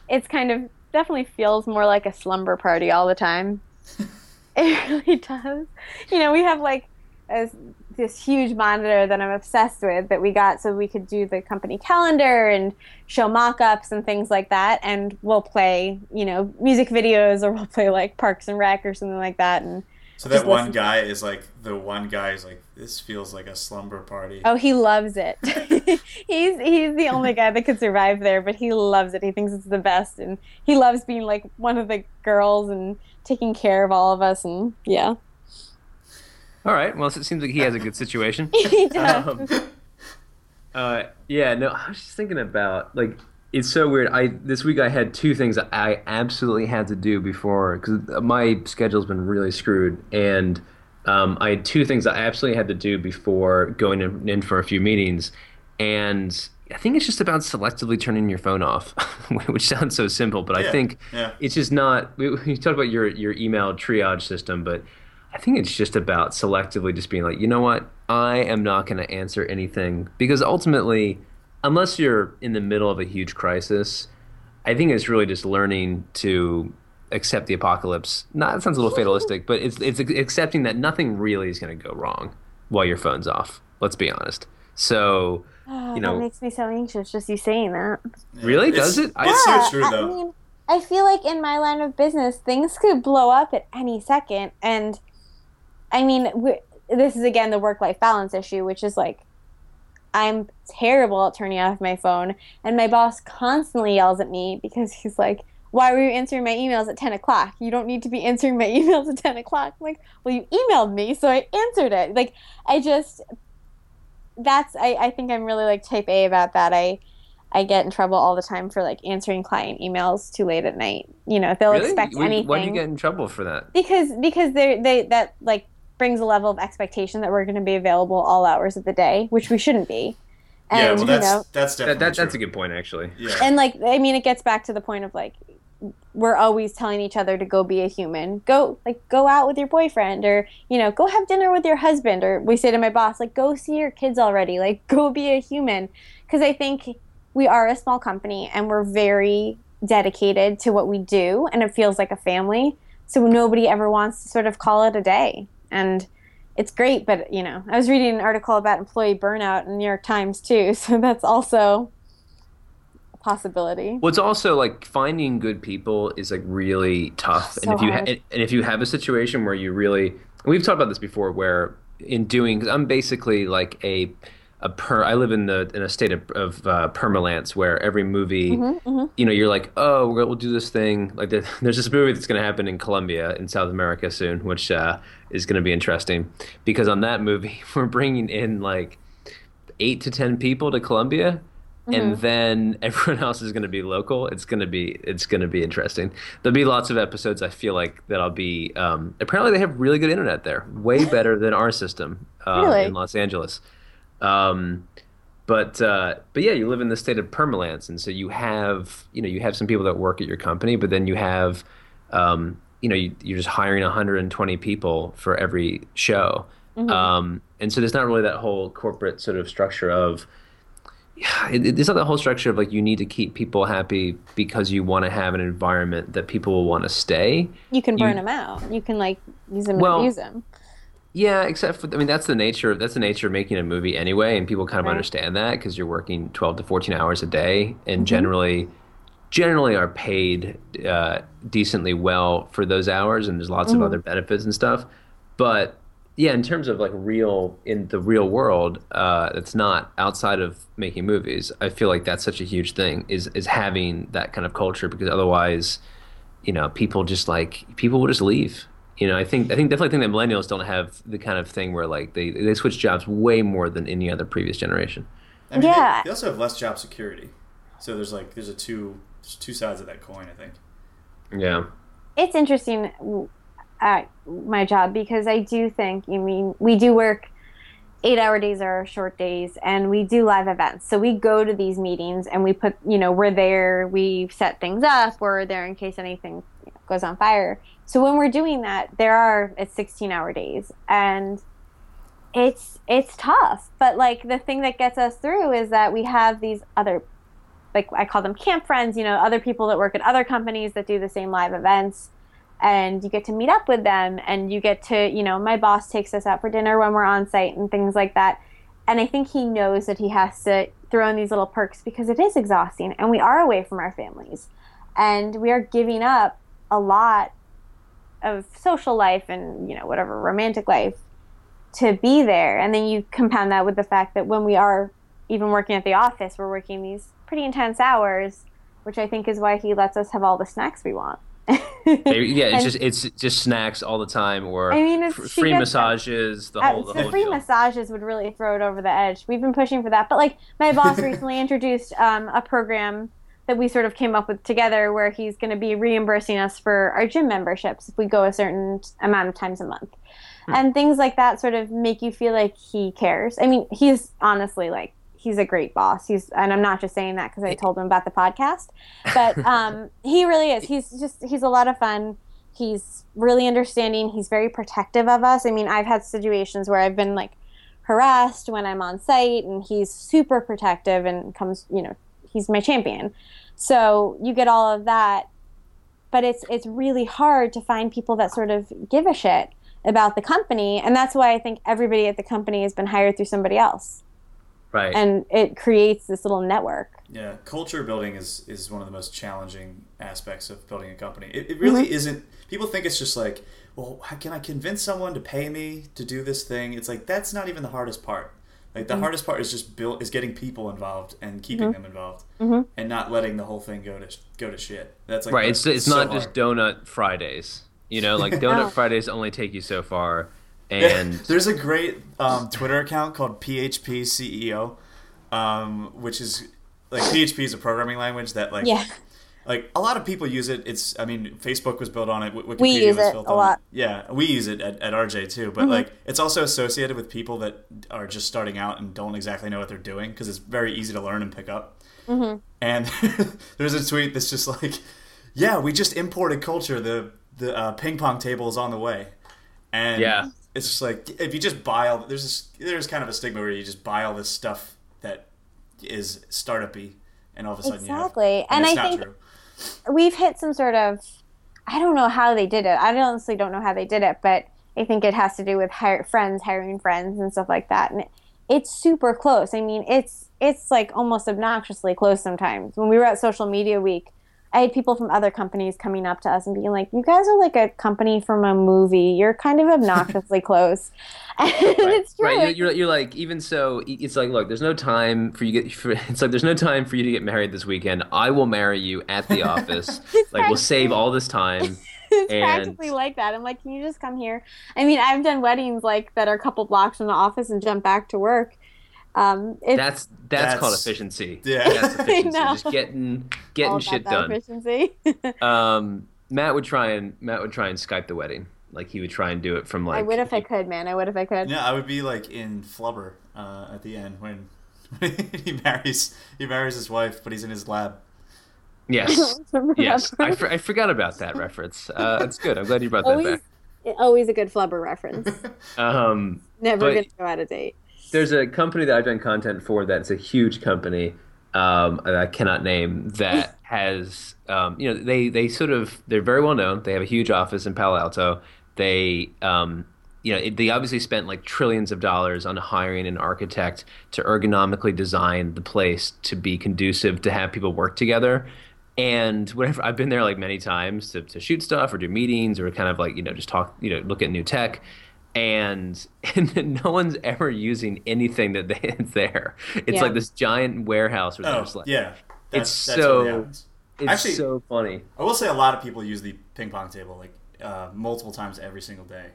it's kind of definitely feels more like a slumber party all the time. it really does. You know, we have like a, this huge monitor that I'm obsessed with that we got so we could do the company calendar and show mock-ups and things like that. And we'll play, you know, music videos or we'll play like Parks and Rec or something like that. And So that one guy is like the one guy is like this feels like a slumber party. Oh, he loves it. he's he's the only guy that could survive there, but he loves it. He thinks it's the best, and he loves being like one of the girls and taking care of all of us, and yeah. All right. Well, it seems like he has a good situation. he does. Um, uh, yeah. No, I was just thinking about like it's so weird. I this week I had two things I absolutely had to do before because my schedule's been really screwed, and um, I had two things I absolutely had to do before going in, in for a few meetings, and I think it's just about selectively turning your phone off, which sounds so simple, but Yeah, I think yeah. it's just not. We, we talked about your your email triage system, but I think it's just about selectively just being like, you know what, I am not going to answer anything because ultimately, unless you're in the middle of a huge crisis, I think it's really just learning to accept the apocalypse. Not it sounds a little fatalistic, but it's it's accepting that nothing really is going to go wrong while your phone's off. Let's be honest. So, ah, you know, that makes me so anxious just you saying that. really It's- does it? I, It's so Yeah, true, I mean, I feel like in my line of business, things could blow up at any second, and I mean, we this is again the work-life balance issue, which is like I'm terrible at turning off my phone, and my boss constantly yells at me because he's like. Why were you answering my emails at 10 o'clock? You don't need to be answering my emails at 10 o'clock. I'm like, well, you emailed me, so I answered it. Like, I just, that's, I, I think I'm really like type A about that. I, I get in trouble all the time for like answering client emails too late at night. You know, they'll really? expect Why- anything Why do you get in trouble for that? because because they're, they that like brings a level of expectation that we're going to be available all hours of the day, which we shouldn't be. And yeah, well, that's you know, that's That, definitely that, that's a good point, actually. Yeah. and like I mean, it gets back to the point of like we're always telling each other to go be a human. Go like go out with your boyfriend or, you know, go have dinner with your husband or we say to my boss like go see your kids already. Like go be a human because I think we are a small company and we're very dedicated to what we do and it feels like a family. So nobody ever wants to sort of call it a day. And it's great, but you know, I was reading an article about employee burnout in New York Times too, so that's also possibility. Well, it's also like finding good people is like really tough, So and if you ha- hard. and if you have a situation where you really, we've talked about this before, where in doing, because I'm basically like a a per. I live in the in a state of, of uh, permalance where every movie, Mm-hmm, you know, you're like, oh, we'll, we'll do this thing. Like there, there's this movie that's going to happen in Colombia in South America soon, which uh, is going to be interesting because on that movie we're bringing in like eight to ten people to Colombia, and then everyone else is going to be local. It's going to be it's going to be interesting. There'll be lots of episodes. I feel like that I'll be. Um, apparently, they have really good internet there, way better than our system uh, Really? in Los Angeles. Um, but uh, but yeah, you live in the state of permalance, and so you have you know you have some people that work at your company, but then you have um, you know you, you're just hiring 120 people for every show, um, and so there's not really that whole corporate sort of structure of yeah, it, it's not the whole structure of like you need to keep people happy because you want to have an environment that people will want to stay. You can burn You- them out. You can like use them Well, and abuse them. Yeah, except for I mean that's the nature that's the nature of making a movie anyway, and people kind of Right. understand that because you're working 12 to 14 hours a day, and generally generally are paid uh, decently well for those hours, and there's lots of other benefits and stuff. But yeah, in terms of like real in the real world, uh, that's not outside of making movies. I feel like that's such a huge thing is is having that kind of culture because otherwise, you know, people just like people will just leave. You know, I think I think definitely think that millennials don't have the kind of thing where like they they switch jobs way more than any other previous generation. I mean, Yeah. they, they also have less job security. So there's like there's a two there's two sides of that coin. I think. Yeah. It's interesting w- at my job because I do think, I mean, we do work eight hour days are short days and we do live events. So we go to these meetings and we put, you know, we're there, we set things up, we're there in case anything goes on fire. So when we're doing that, there are, it's 16 hour days and it's, it's tough. But like the thing that gets us through is that we have these other like I call them camp friends, you know, other people that work at other companies that do the same live events. And you get to meet up with them and you get to, you know, my boss takes us out for dinner when we're on site and things like that. And I think he knows that he has to throw in these little perks because it is exhausting and we are away from our families. And we are giving up a lot of social life and you know whatever romantic life to be there and then you compound that with the fact that when we are even working at the office we're working these pretty intense hours which i think is why he lets us have all the snacks we want yeah, it's just it's just snacks all the time, or I mean, free massages. The whole, the, the whole free deal. massages would really throw it over the edge. We've been pushing for that, but like my boss recently introduced um, a program that we sort of came up with together, where he's going to be reimbursing us for our gym memberships if we go a certain amount of times a month, hmm. and things like that. Sort of make you feel like he cares. I mean, he's honestly like he's a great boss. He's and I'm not just saying that because I told him about the podcast, but um, he really is. He's just he's a lot of fun. He's really understanding. He's very protective of us. I mean, I've had situations where I've been like harassed when I'm on site, and he's super protective and comes. You know, he's my champion. So you get all of that, but it's it's really hard to find people that sort of give a shit about the company, and that's why I think everybody at the company has been hired through somebody else. Right. And it creates this little network. Yeah, culture building is is one of the most challenging aspects of building a company. It, it really mm-hmm. isn't. People think it's just like, well, how can I convince someone to pay me to do this thing? It's like that's not even the hardest part. Like the mm-hmm. hardest part is just build is getting people involved and keeping mm-hmm. them involved, mm-hmm. and not letting the whole thing go to go to shit. That's like right. It's it's so not hard. just donut Fridays. You know, like donut Fridays only take you so far and there's a great um, Twitter account called PHP CEO, um, which is like PHP is a programming language that like yeah. like a lot of people use it. It's I mean Facebook was built on it. Wikipedia we use it a lot. It. Yeah, we use it at, at RJ too. But mm-hmm. like it's also associated with people that are just starting out and don't exactly know what they're doing because it's very easy to learn and pick up. Mm-hmm. And there's a tweet that's just like, yeah, we just imported culture. The the uh, ping pong table is on the way. And yeah it's just like if you just buy all there's this, there's kind of a stigma where you just buy all this stuff that is startupy, and all of a sudden exactly. you have, and, and I think true. we've hit some sort of I don't know how they did it. I honestly don't know how they did it, but I think it has to do with hire, friends hiring friends and stuff like that. And it, it's super close. I mean, it's it's like almost obnoxiously close sometimes. When we were at Social Media Week, I had people from other companies coming up to us and being like, "You guys are like a company from a movie. You're kind of obnoxiously close." And right. it's true. Right. You're, you're, like, even so, it's like, look, there's no time for you get. For, it's like there's no time for you to get married this weekend. I will marry you at the office. like we'll save all this time. it's and... practically like that. I'm like, can you just come here? I mean, I've done weddings like that are a couple blocks from the office and jump back to work. Um, that's, that's, that's called efficiency. Yeah, that's efficiency. Just getting getting shit done. Efficiency. um, Matt would try and Matt would try and Skype the wedding. Like he would try and do it from like. I would if I could, man. I would if I could. Yeah, I would be like in Flubber uh, at the end when, when he marries he marries his wife, but he's in his lab. Yes, yes. I, for, I forgot about that reference. Uh, that's good. I'm glad you brought always, that back. Always a good Flubber reference. um, Never gonna go out of date there's a company that I've done content for that's a huge company um, I cannot name that has um, you know they they sort of they're very well known. They have a huge office in Palo Alto. They um, you know it, they obviously spent like trillions of dollars on hiring an architect to ergonomically design the place to be conducive to have people work together. And whenever I've been there like many times to, to shoot stuff or do meetings or kind of like you know just talk you know look at new tech and and no one's ever using anything that they, it's there. It's yeah. like this giant warehouse where oh, there's like yeah, that's, it's that's so it's Actually, so funny. I will say a lot of people use the ping pong table like uh, multiple times every single day.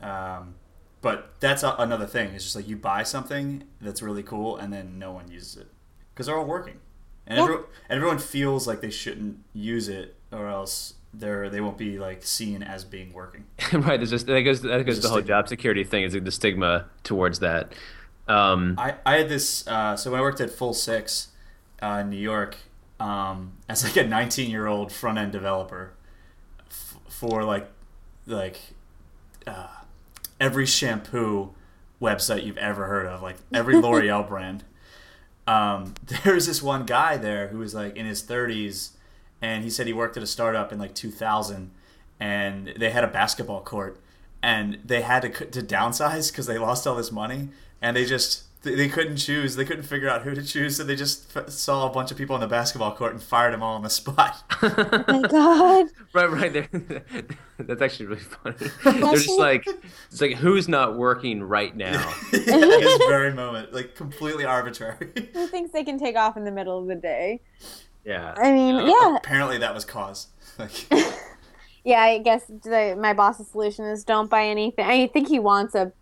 Um, but that's a, another thing. It's just like you buy something that's really cool and then no one uses it because they're all working, and yeah. everyone, everyone feels like they shouldn't use it or else they're they won't be like seen as being working. right. There's just that goes that goes the whole job security thing is like the stigma towards that. Um, I I had this uh, so when I worked at Full Six uh, in New York um, as like a 19 year old front end developer f- for like like uh, every shampoo website you've ever heard of, like every L'Oreal brand. Um, there's this one guy there who was like in his 30s and he said he worked at a startup in like 2000 and they had a basketball court and they had to, to downsize because they lost all this money and they just they, they couldn't choose. They couldn't figure out who to choose, so they just f- saw a bunch of people on the basketball court and fired them all on the spot. oh my god. Right, right. There. That's actually really funny. They're just like, it's like who's not working right now. At this very moment, like completely arbitrary. Who thinks they can take off in the middle of the day? Yeah. I mean, yeah. Apparently, that was cause. Like, Yeah, I guess the, my boss's solution is don't buy anything. I think he wants a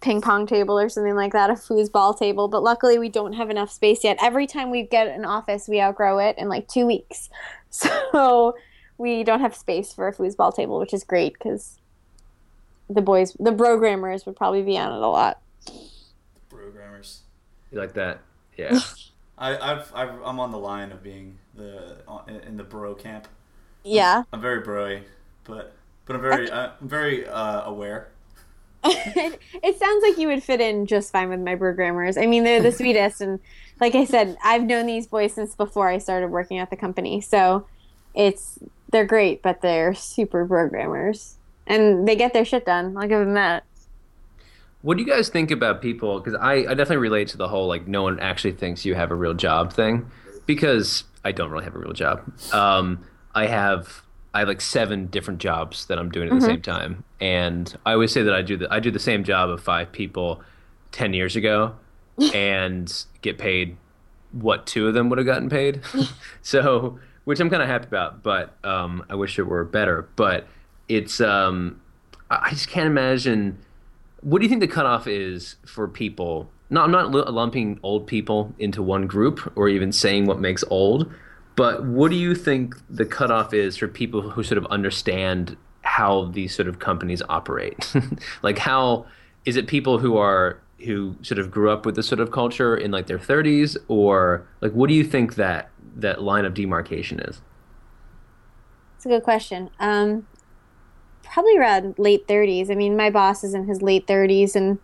ping pong table or something like that, a foosball table. But luckily, we don't have enough space yet. Every time we get an office, we outgrow it in like two weeks. So we don't have space for a foosball table, which is great because the boys, the programmers, would probably be on it a lot. The programmers. You like that? Yeah. I, I've, I've, I'm on the line of being the in the bro camp. Yeah. I'm very broy, but but I'm very uh, I'm very uh, aware. it, it sounds like you would fit in just fine with my programmers. I mean, they're the sweetest, and like I said, I've known these boys since before I started working at the company. So it's they're great, but they're super programmers, and they get their shit done. I'll give them that. What do you guys think about people? Because I, I definitely relate to the whole like no one actually thinks you have a real job thing, because I don't really have a real job. Um, I have I have like seven different jobs that I'm doing at the same time, and I always say that I do the I do the same job of five people ten years ago, and get paid what two of them would have gotten paid. so, which I'm kind of happy about, but um, I wish it were better. But it's um, I just can't imagine. What do you think the cutoff is for people? No, I'm not lumping old people into one group or even saying what makes old, but what do you think the cutoff is for people who sort of understand how these sort of companies operate? like, how is it people who are who sort of grew up with this sort of culture in like their 30s, or like what do you think that that line of demarcation is? It's a good question. Um, probably around late 30s. I mean, my boss is in his late 30s, and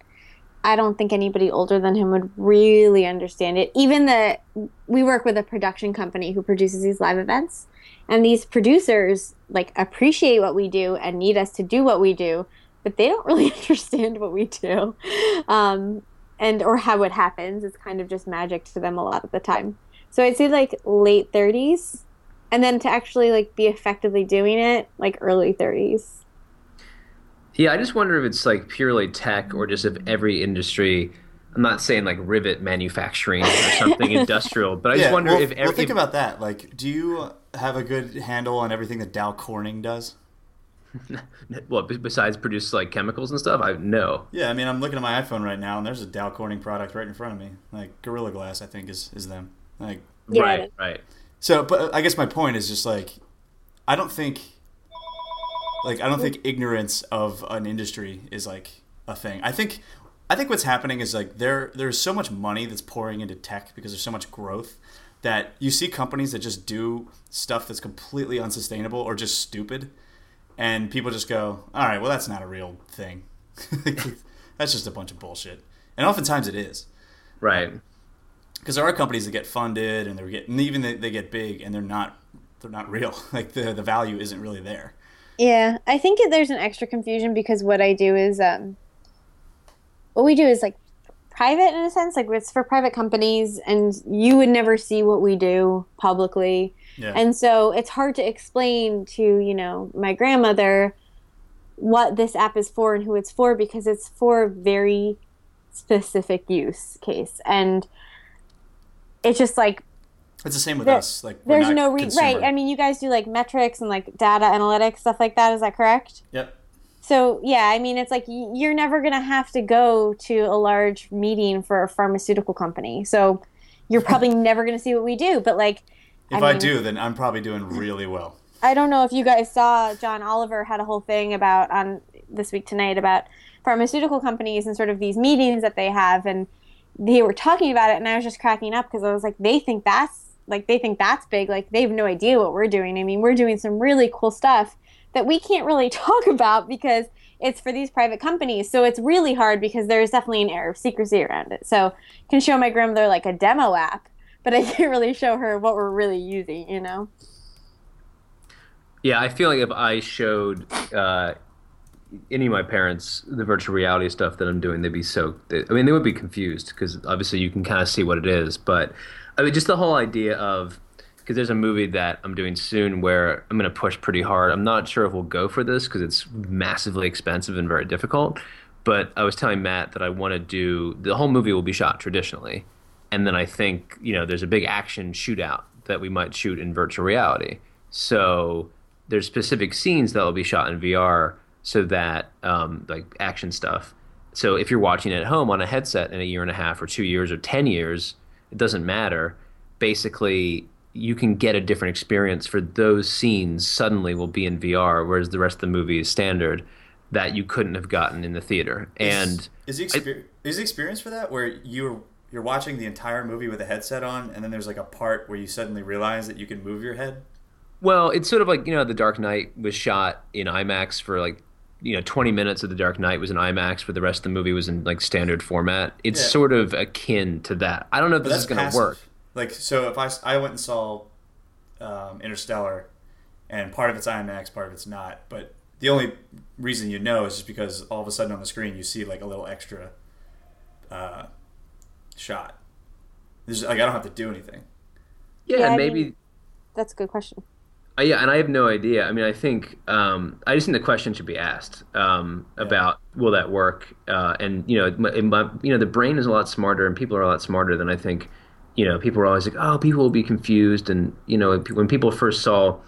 I don't think anybody older than him would really understand it. Even the we work with a production company who produces these live events, and these producers like appreciate what we do and need us to do what we do, but they don't really understand what we do, um, and or how it happens. It's kind of just magic to them a lot of the time. So I'd say like late 30s, and then to actually like be effectively doing it like early 30s. Yeah, I just wonder if it's like purely tech or just if every industry. I'm not saying like rivet manufacturing or something industrial, but I just wonder well, if well, every. think about that. Like, do you have a good handle on everything that Dow Corning does? well, besides produce like chemicals and stuff? I no. Yeah, I mean, I'm looking at my iPhone right now, and there's a Dow Corning product right in front of me. Like Gorilla Glass, I think is is them. Like, Yeah. Right, right. so, but uh, I guess my point is just like, I don't think, like, I don't think ignorance of an industry is like a thing. I think, I think what's happening is like there there's so much money that's pouring into tech because there's so much growth that you see companies that just do stuff that's completely unsustainable or just stupid, and people just go, all right, well, that's not a real thing. that's just a bunch of bullshit, and oftentimes it is Right. because there are companies that get funded and they're getting even they, they get big and they're not they're not real like the the value isn't really there Yeah, I think there's an extra confusion because what I do is um, what we do is like private in a sense, like it's for private companies, and you would never see what we do publicly, yeah. And so it's hard to explain to you know my grandmother what this app is for and who it's for because it's for a very specific use case. And it's just like it's the same with there- us like there's no re- consumer. right i mean you guys do like metrics and like data analytics stuff like that is that correct? Yep. So yeah i mean it's like you're never going to have to go to a large meeting for a pharmaceutical company. So you're probably never going to see what we do but like if I I, do then i'm probably doing really well. I don't know if you guys saw John Oliver had a whole thing about on this week tonight about pharmaceutical companies and sort of these meetings that they have and they were talking about it and I was just cracking up because I was like they think that's like they think that's big like they have no idea what we're doing. I mean, we're doing some really cool stuff that we can't really talk about because it's for these private companies. So it's really hard because there's definitely an air of secrecy around it. So I can show my grandmother like a demo app, but I can't really show her what we're really using, you know. Yeah, I feel like if I showed uh, any of my parents, the virtual reality stuff that I'm doing, they'd be so. I mean, they would be confused because obviously you can kind of see what it is. But I mean, just the whole idea of because there's a movie that I'm doing soon where I'm going to push pretty hard. I'm not sure if we'll go for this because it's massively expensive and very difficult. But I was telling Matt that I want to do the whole movie will be shot traditionally, and then I think you know there's a big action shootout that we might shoot in virtual reality. So there's specific scenes that will be shot in VR so that um, like action stuff. So if you're watching at home on a headset in a year and a half or two years or ten years, it doesn't matter. Basically, you can get a different experience for those scenes. Suddenly, will be in VR, whereas the rest of the movie is standard that you couldn't have gotten in the theater. And is, is the exper- I, is the experience for that where you're you're watching the entire movie with a headset on, and then there's like a part where you suddenly realize that you can move your head? Well, it's sort of like you know, The Dark Knight was shot in IMAX for like you know 20 minutes of The Dark Knight was in IMAX, but the rest of the movie was in like standard format. It's yeah. sort of akin to that. I don't know if but this is going to work. Like, so if I I went and saw um, Interstellar, and part of it's IMAX, part of it's not, but the only reason you know is just because all of a sudden on the screen you see like a little extra uh, shot. There's, like I don't have to do anything. Yeah, yeah maybe mean, that's a good question. Uh, yeah, and I have no idea. I mean, I think um, I just think the question should be asked um, yeah. about will that work? Uh, and you know, you know, the brain is a lot smarter, and people are a lot smarter than I think. You know, people are always like, "Oh, people will be confused," and you know, when people first saw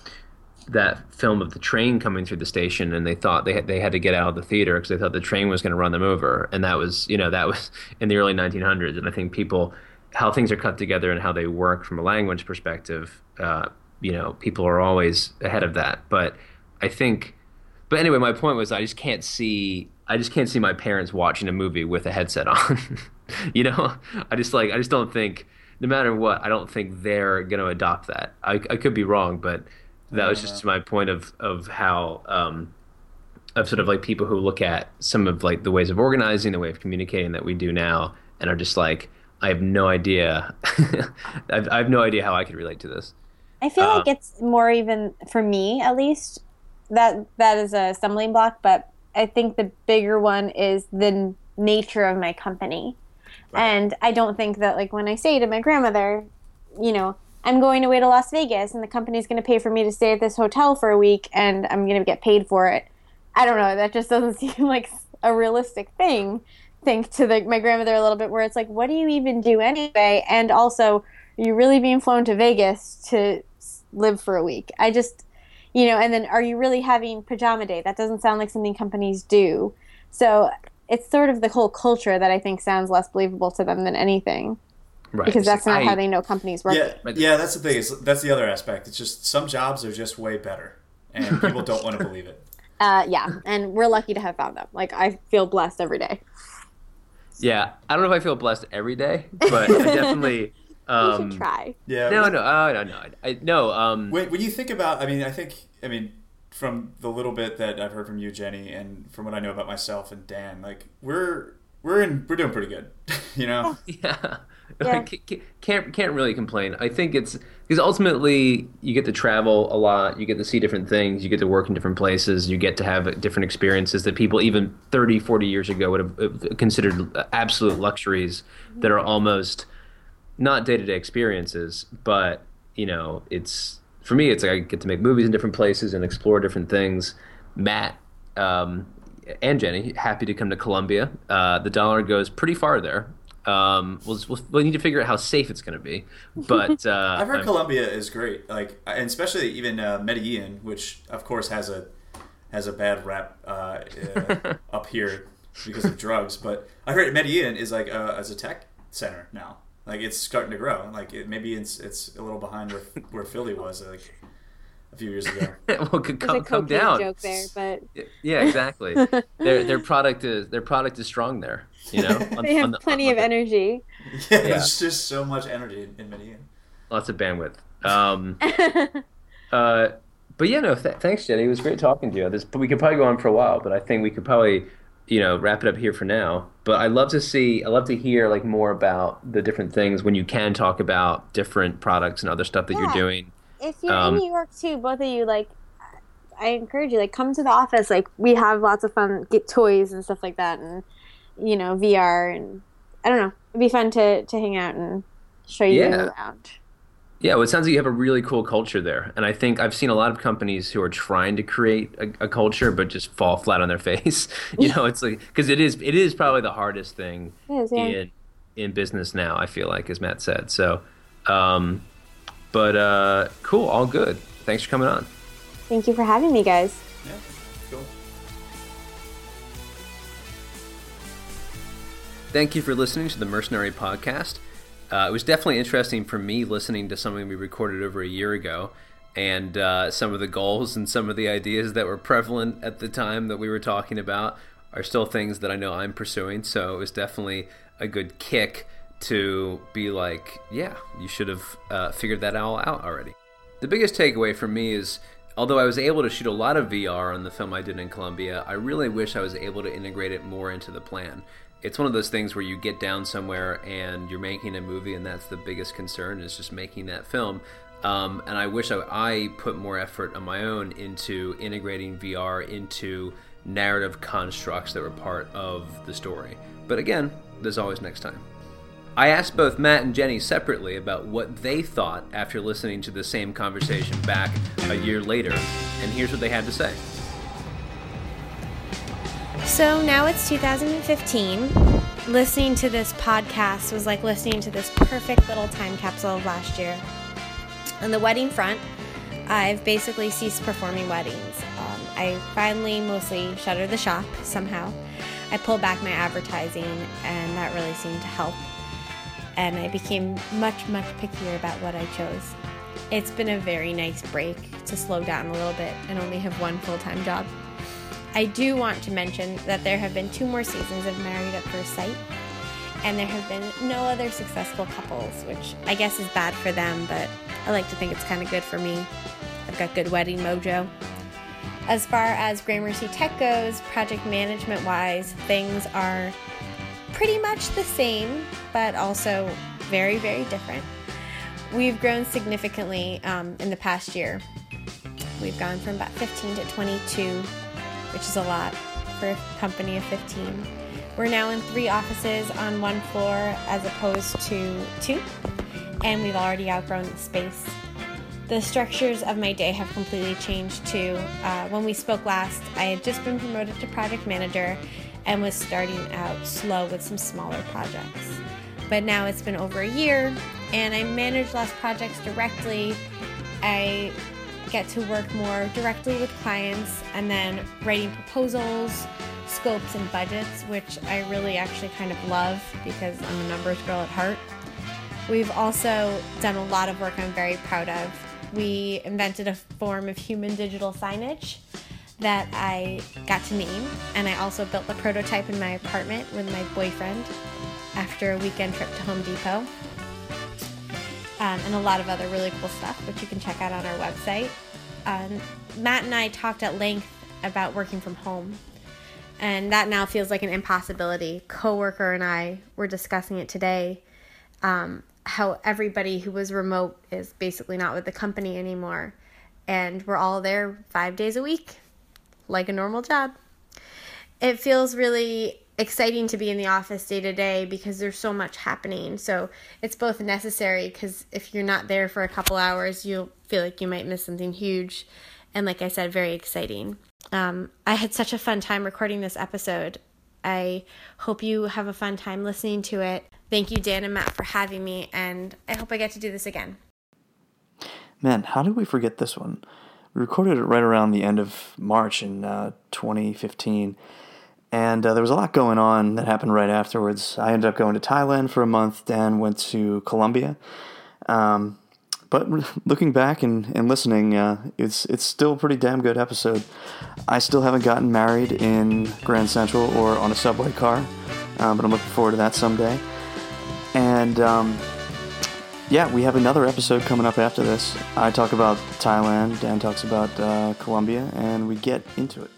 that film of the train coming through the station and they thought they had, they had to get out of the theater because they thought the train was going to run them over and that was you know that was in the early 1900s and I think people how things are cut together and how they work from a language perspective uh, you know people are always ahead of that but I think but anyway my point was I just can't see I just can't see my parents watching a movie with a headset on you know I just like I just don't think no matter what I don't think they're going to adopt that I, I could be wrong but that was just my point of of how um, of sort of like people who look at some of like the ways of organizing, the way of communicating that we do now, and are just like, I have no idea. I've, I have no idea how I could relate to this. I feel uh, like it's more even for me, at least. That that is a stumbling block, but I think the bigger one is the nature of my company. Right. And I don't think that like when I say to my grandmother, you know, I'm going away to Las Vegas and the company's going to pay for me to stay at this hotel for a week and I'm going to get paid for it. I don't know. That just doesn't seem like a realistic thing. Think to the, my grandmother a little bit where it's like, what do you even do anyway? And also, are you really being flown to Vegas to live for a week? I just, you know, and then are you really having pajama day? That doesn't sound like something companies do. So it's sort of the whole culture that I think sounds less believable to them than anything. Right. Because that's not I, how they know companies work. Yeah, yeah, that's the thing. Is that's the other aspect. It's just some jobs are just way better, and people don't want to believe it. Uh, yeah, and we're lucky to have found them. Like I feel blessed every day. Yeah, I don't know if I feel blessed every day, but I definitely. Um, you should try. Yeah. No, no, oh, no, no, I, no. Um, when, when you think about, I mean, I think, I mean, from the little bit that I've heard from you, Jenny, and from what I know about myself and Dan, like we're we're in we're doing pretty good, you know. Yeah. Yeah. can't can't really complain. I think it's because ultimately you get to travel a lot, you get to see different things, you get to work in different places, you get to have different experiences that people even 30, 40 years ago would have considered absolute luxuries that are almost not day-to-day experiences, but you know, it's for me it's like I get to make movies in different places and explore different things. Matt um, and Jenny happy to come to Colombia. Uh, the dollar goes pretty far there. Um, we'll, we'll, we'll, need to figure out how safe it's going to be. But uh, I've heard I'm, Colombia is great, like, and especially even uh, Medellin, which of course has a has a bad rap uh, uh up here because of drugs. But I heard Medellin is like a, as a tech center now. Like it's starting to grow. Like it, maybe it's it's a little behind where where Philly was. Like a few years ago. well, could come, come down. Joke there, but yeah, exactly. their their product is their product is strong there. You know, on, they have the, plenty of energy. Yeah, yeah, there's just so much energy in Medellin. Lots of bandwidth. Um, uh, but yeah, no, th- thanks, Jenny. It was great talking to you. This, but we could probably go on for a while. But I think we could probably, you know, wrap it up here for now. But I love to see, I love to hear like more about the different things when you can talk about different products and other stuff that yeah. you're doing if you're um, in New York too, both of you, like, I encourage you, like, come to the office. Like, we have lots of fun, get toys and stuff like that, and you know, VR, and I don't know, it'd be fun to to hang out and show you yeah. around. Yeah, well, it sounds like you have a really cool culture there, and I think I've seen a lot of companies who are trying to create a, a culture but just fall flat on their face. you know, it's like because it is it is probably the hardest thing is, yeah. in in business now. I feel like, as Matt said. So, um, but uh, cool, all good. Thanks for coming on. Thank you for having me, guys. Yeah, cool. Thank you for listening to the Mercenary Podcast. Uh, it was definitely interesting for me listening to something we recorded over a year ago and uh, some of the goals and some of the ideas that were prevalent at the time that we were talking about are still things that I know I'm pursuing. So it was definitely a good kick to be like, yeah, you should have uh, figured that all out already. The biggest takeaway for me is although I was able to shoot a lot of VR on the film I did in Colombia, I really wish I was able to integrate it more into the plan. It's one of those things where you get down somewhere and you're making a movie, and that's the biggest concern is just making that film. Um, and I wish I, I put more effort on my own into integrating VR into narrative constructs that were part of the story. But again, there's always next time. I asked both Matt and Jenny separately about what they thought after listening to the same conversation back a year later, and here's what they had to say. So now it's 2015. Listening to this podcast was like listening to this perfect little time capsule of last year. On the wedding front, I've basically ceased performing weddings. Um, I finally mostly shuttered the shop somehow. I pulled back my advertising, and that really seemed to help. And I became much, much pickier about what I chose. It's been a very nice break to slow down a little bit and only have one full time job. I do want to mention that there have been two more seasons of Married at First Sight, and there have been no other successful couples, which I guess is bad for them, but I like to think it's kind of good for me. I've got good wedding mojo. As far as Gramercy Tech goes, project management wise, things are pretty much the same, but also very, very different. We've grown significantly um, in the past year. We've gone from about 15 to 22, which is a lot for a company of 15. We're now in three offices on one floor as opposed to two, and we've already outgrown the space the structures of my day have completely changed too. Uh, when we spoke last, I had just been promoted to project manager and was starting out slow with some smaller projects. But now it's been over a year and I manage less projects directly. I get to work more directly with clients and then writing proposals, scopes, and budgets, which I really actually kind of love because I'm a numbers girl at heart. We've also done a lot of work I'm very proud of we invented a form of human digital signage that I got to name, and I also built the prototype in my apartment with my boyfriend after a weekend trip to Home Depot. Um, and a lot of other really cool stuff, which you can check out on our website. Um, Matt and I talked at length about working from home, and that now feels like an impossibility. Coworker and I were discussing it today. Um, how everybody who was remote is basically not with the company anymore. And we're all there five days a week, like a normal job. It feels really exciting to be in the office day to day because there's so much happening. So it's both necessary because if you're not there for a couple hours, you'll feel like you might miss something huge. And like I said, very exciting. Um, I had such a fun time recording this episode. I hope you have a fun time listening to it. Thank you, Dan and Matt, for having me, and I hope I get to do this again. Man, how did we forget this one? We recorded it right around the end of March in uh, 2015, and uh, there was a lot going on that happened right afterwards. I ended up going to Thailand for a month. Dan went to Colombia. Um, but looking back and, and listening, uh, it's it's still a pretty damn good episode. I still haven't gotten married in Grand Central or on a subway car, uh, but I'm looking forward to that someday. And um, yeah, we have another episode coming up after this. I talk about Thailand, Dan talks about uh, Colombia, and we get into it.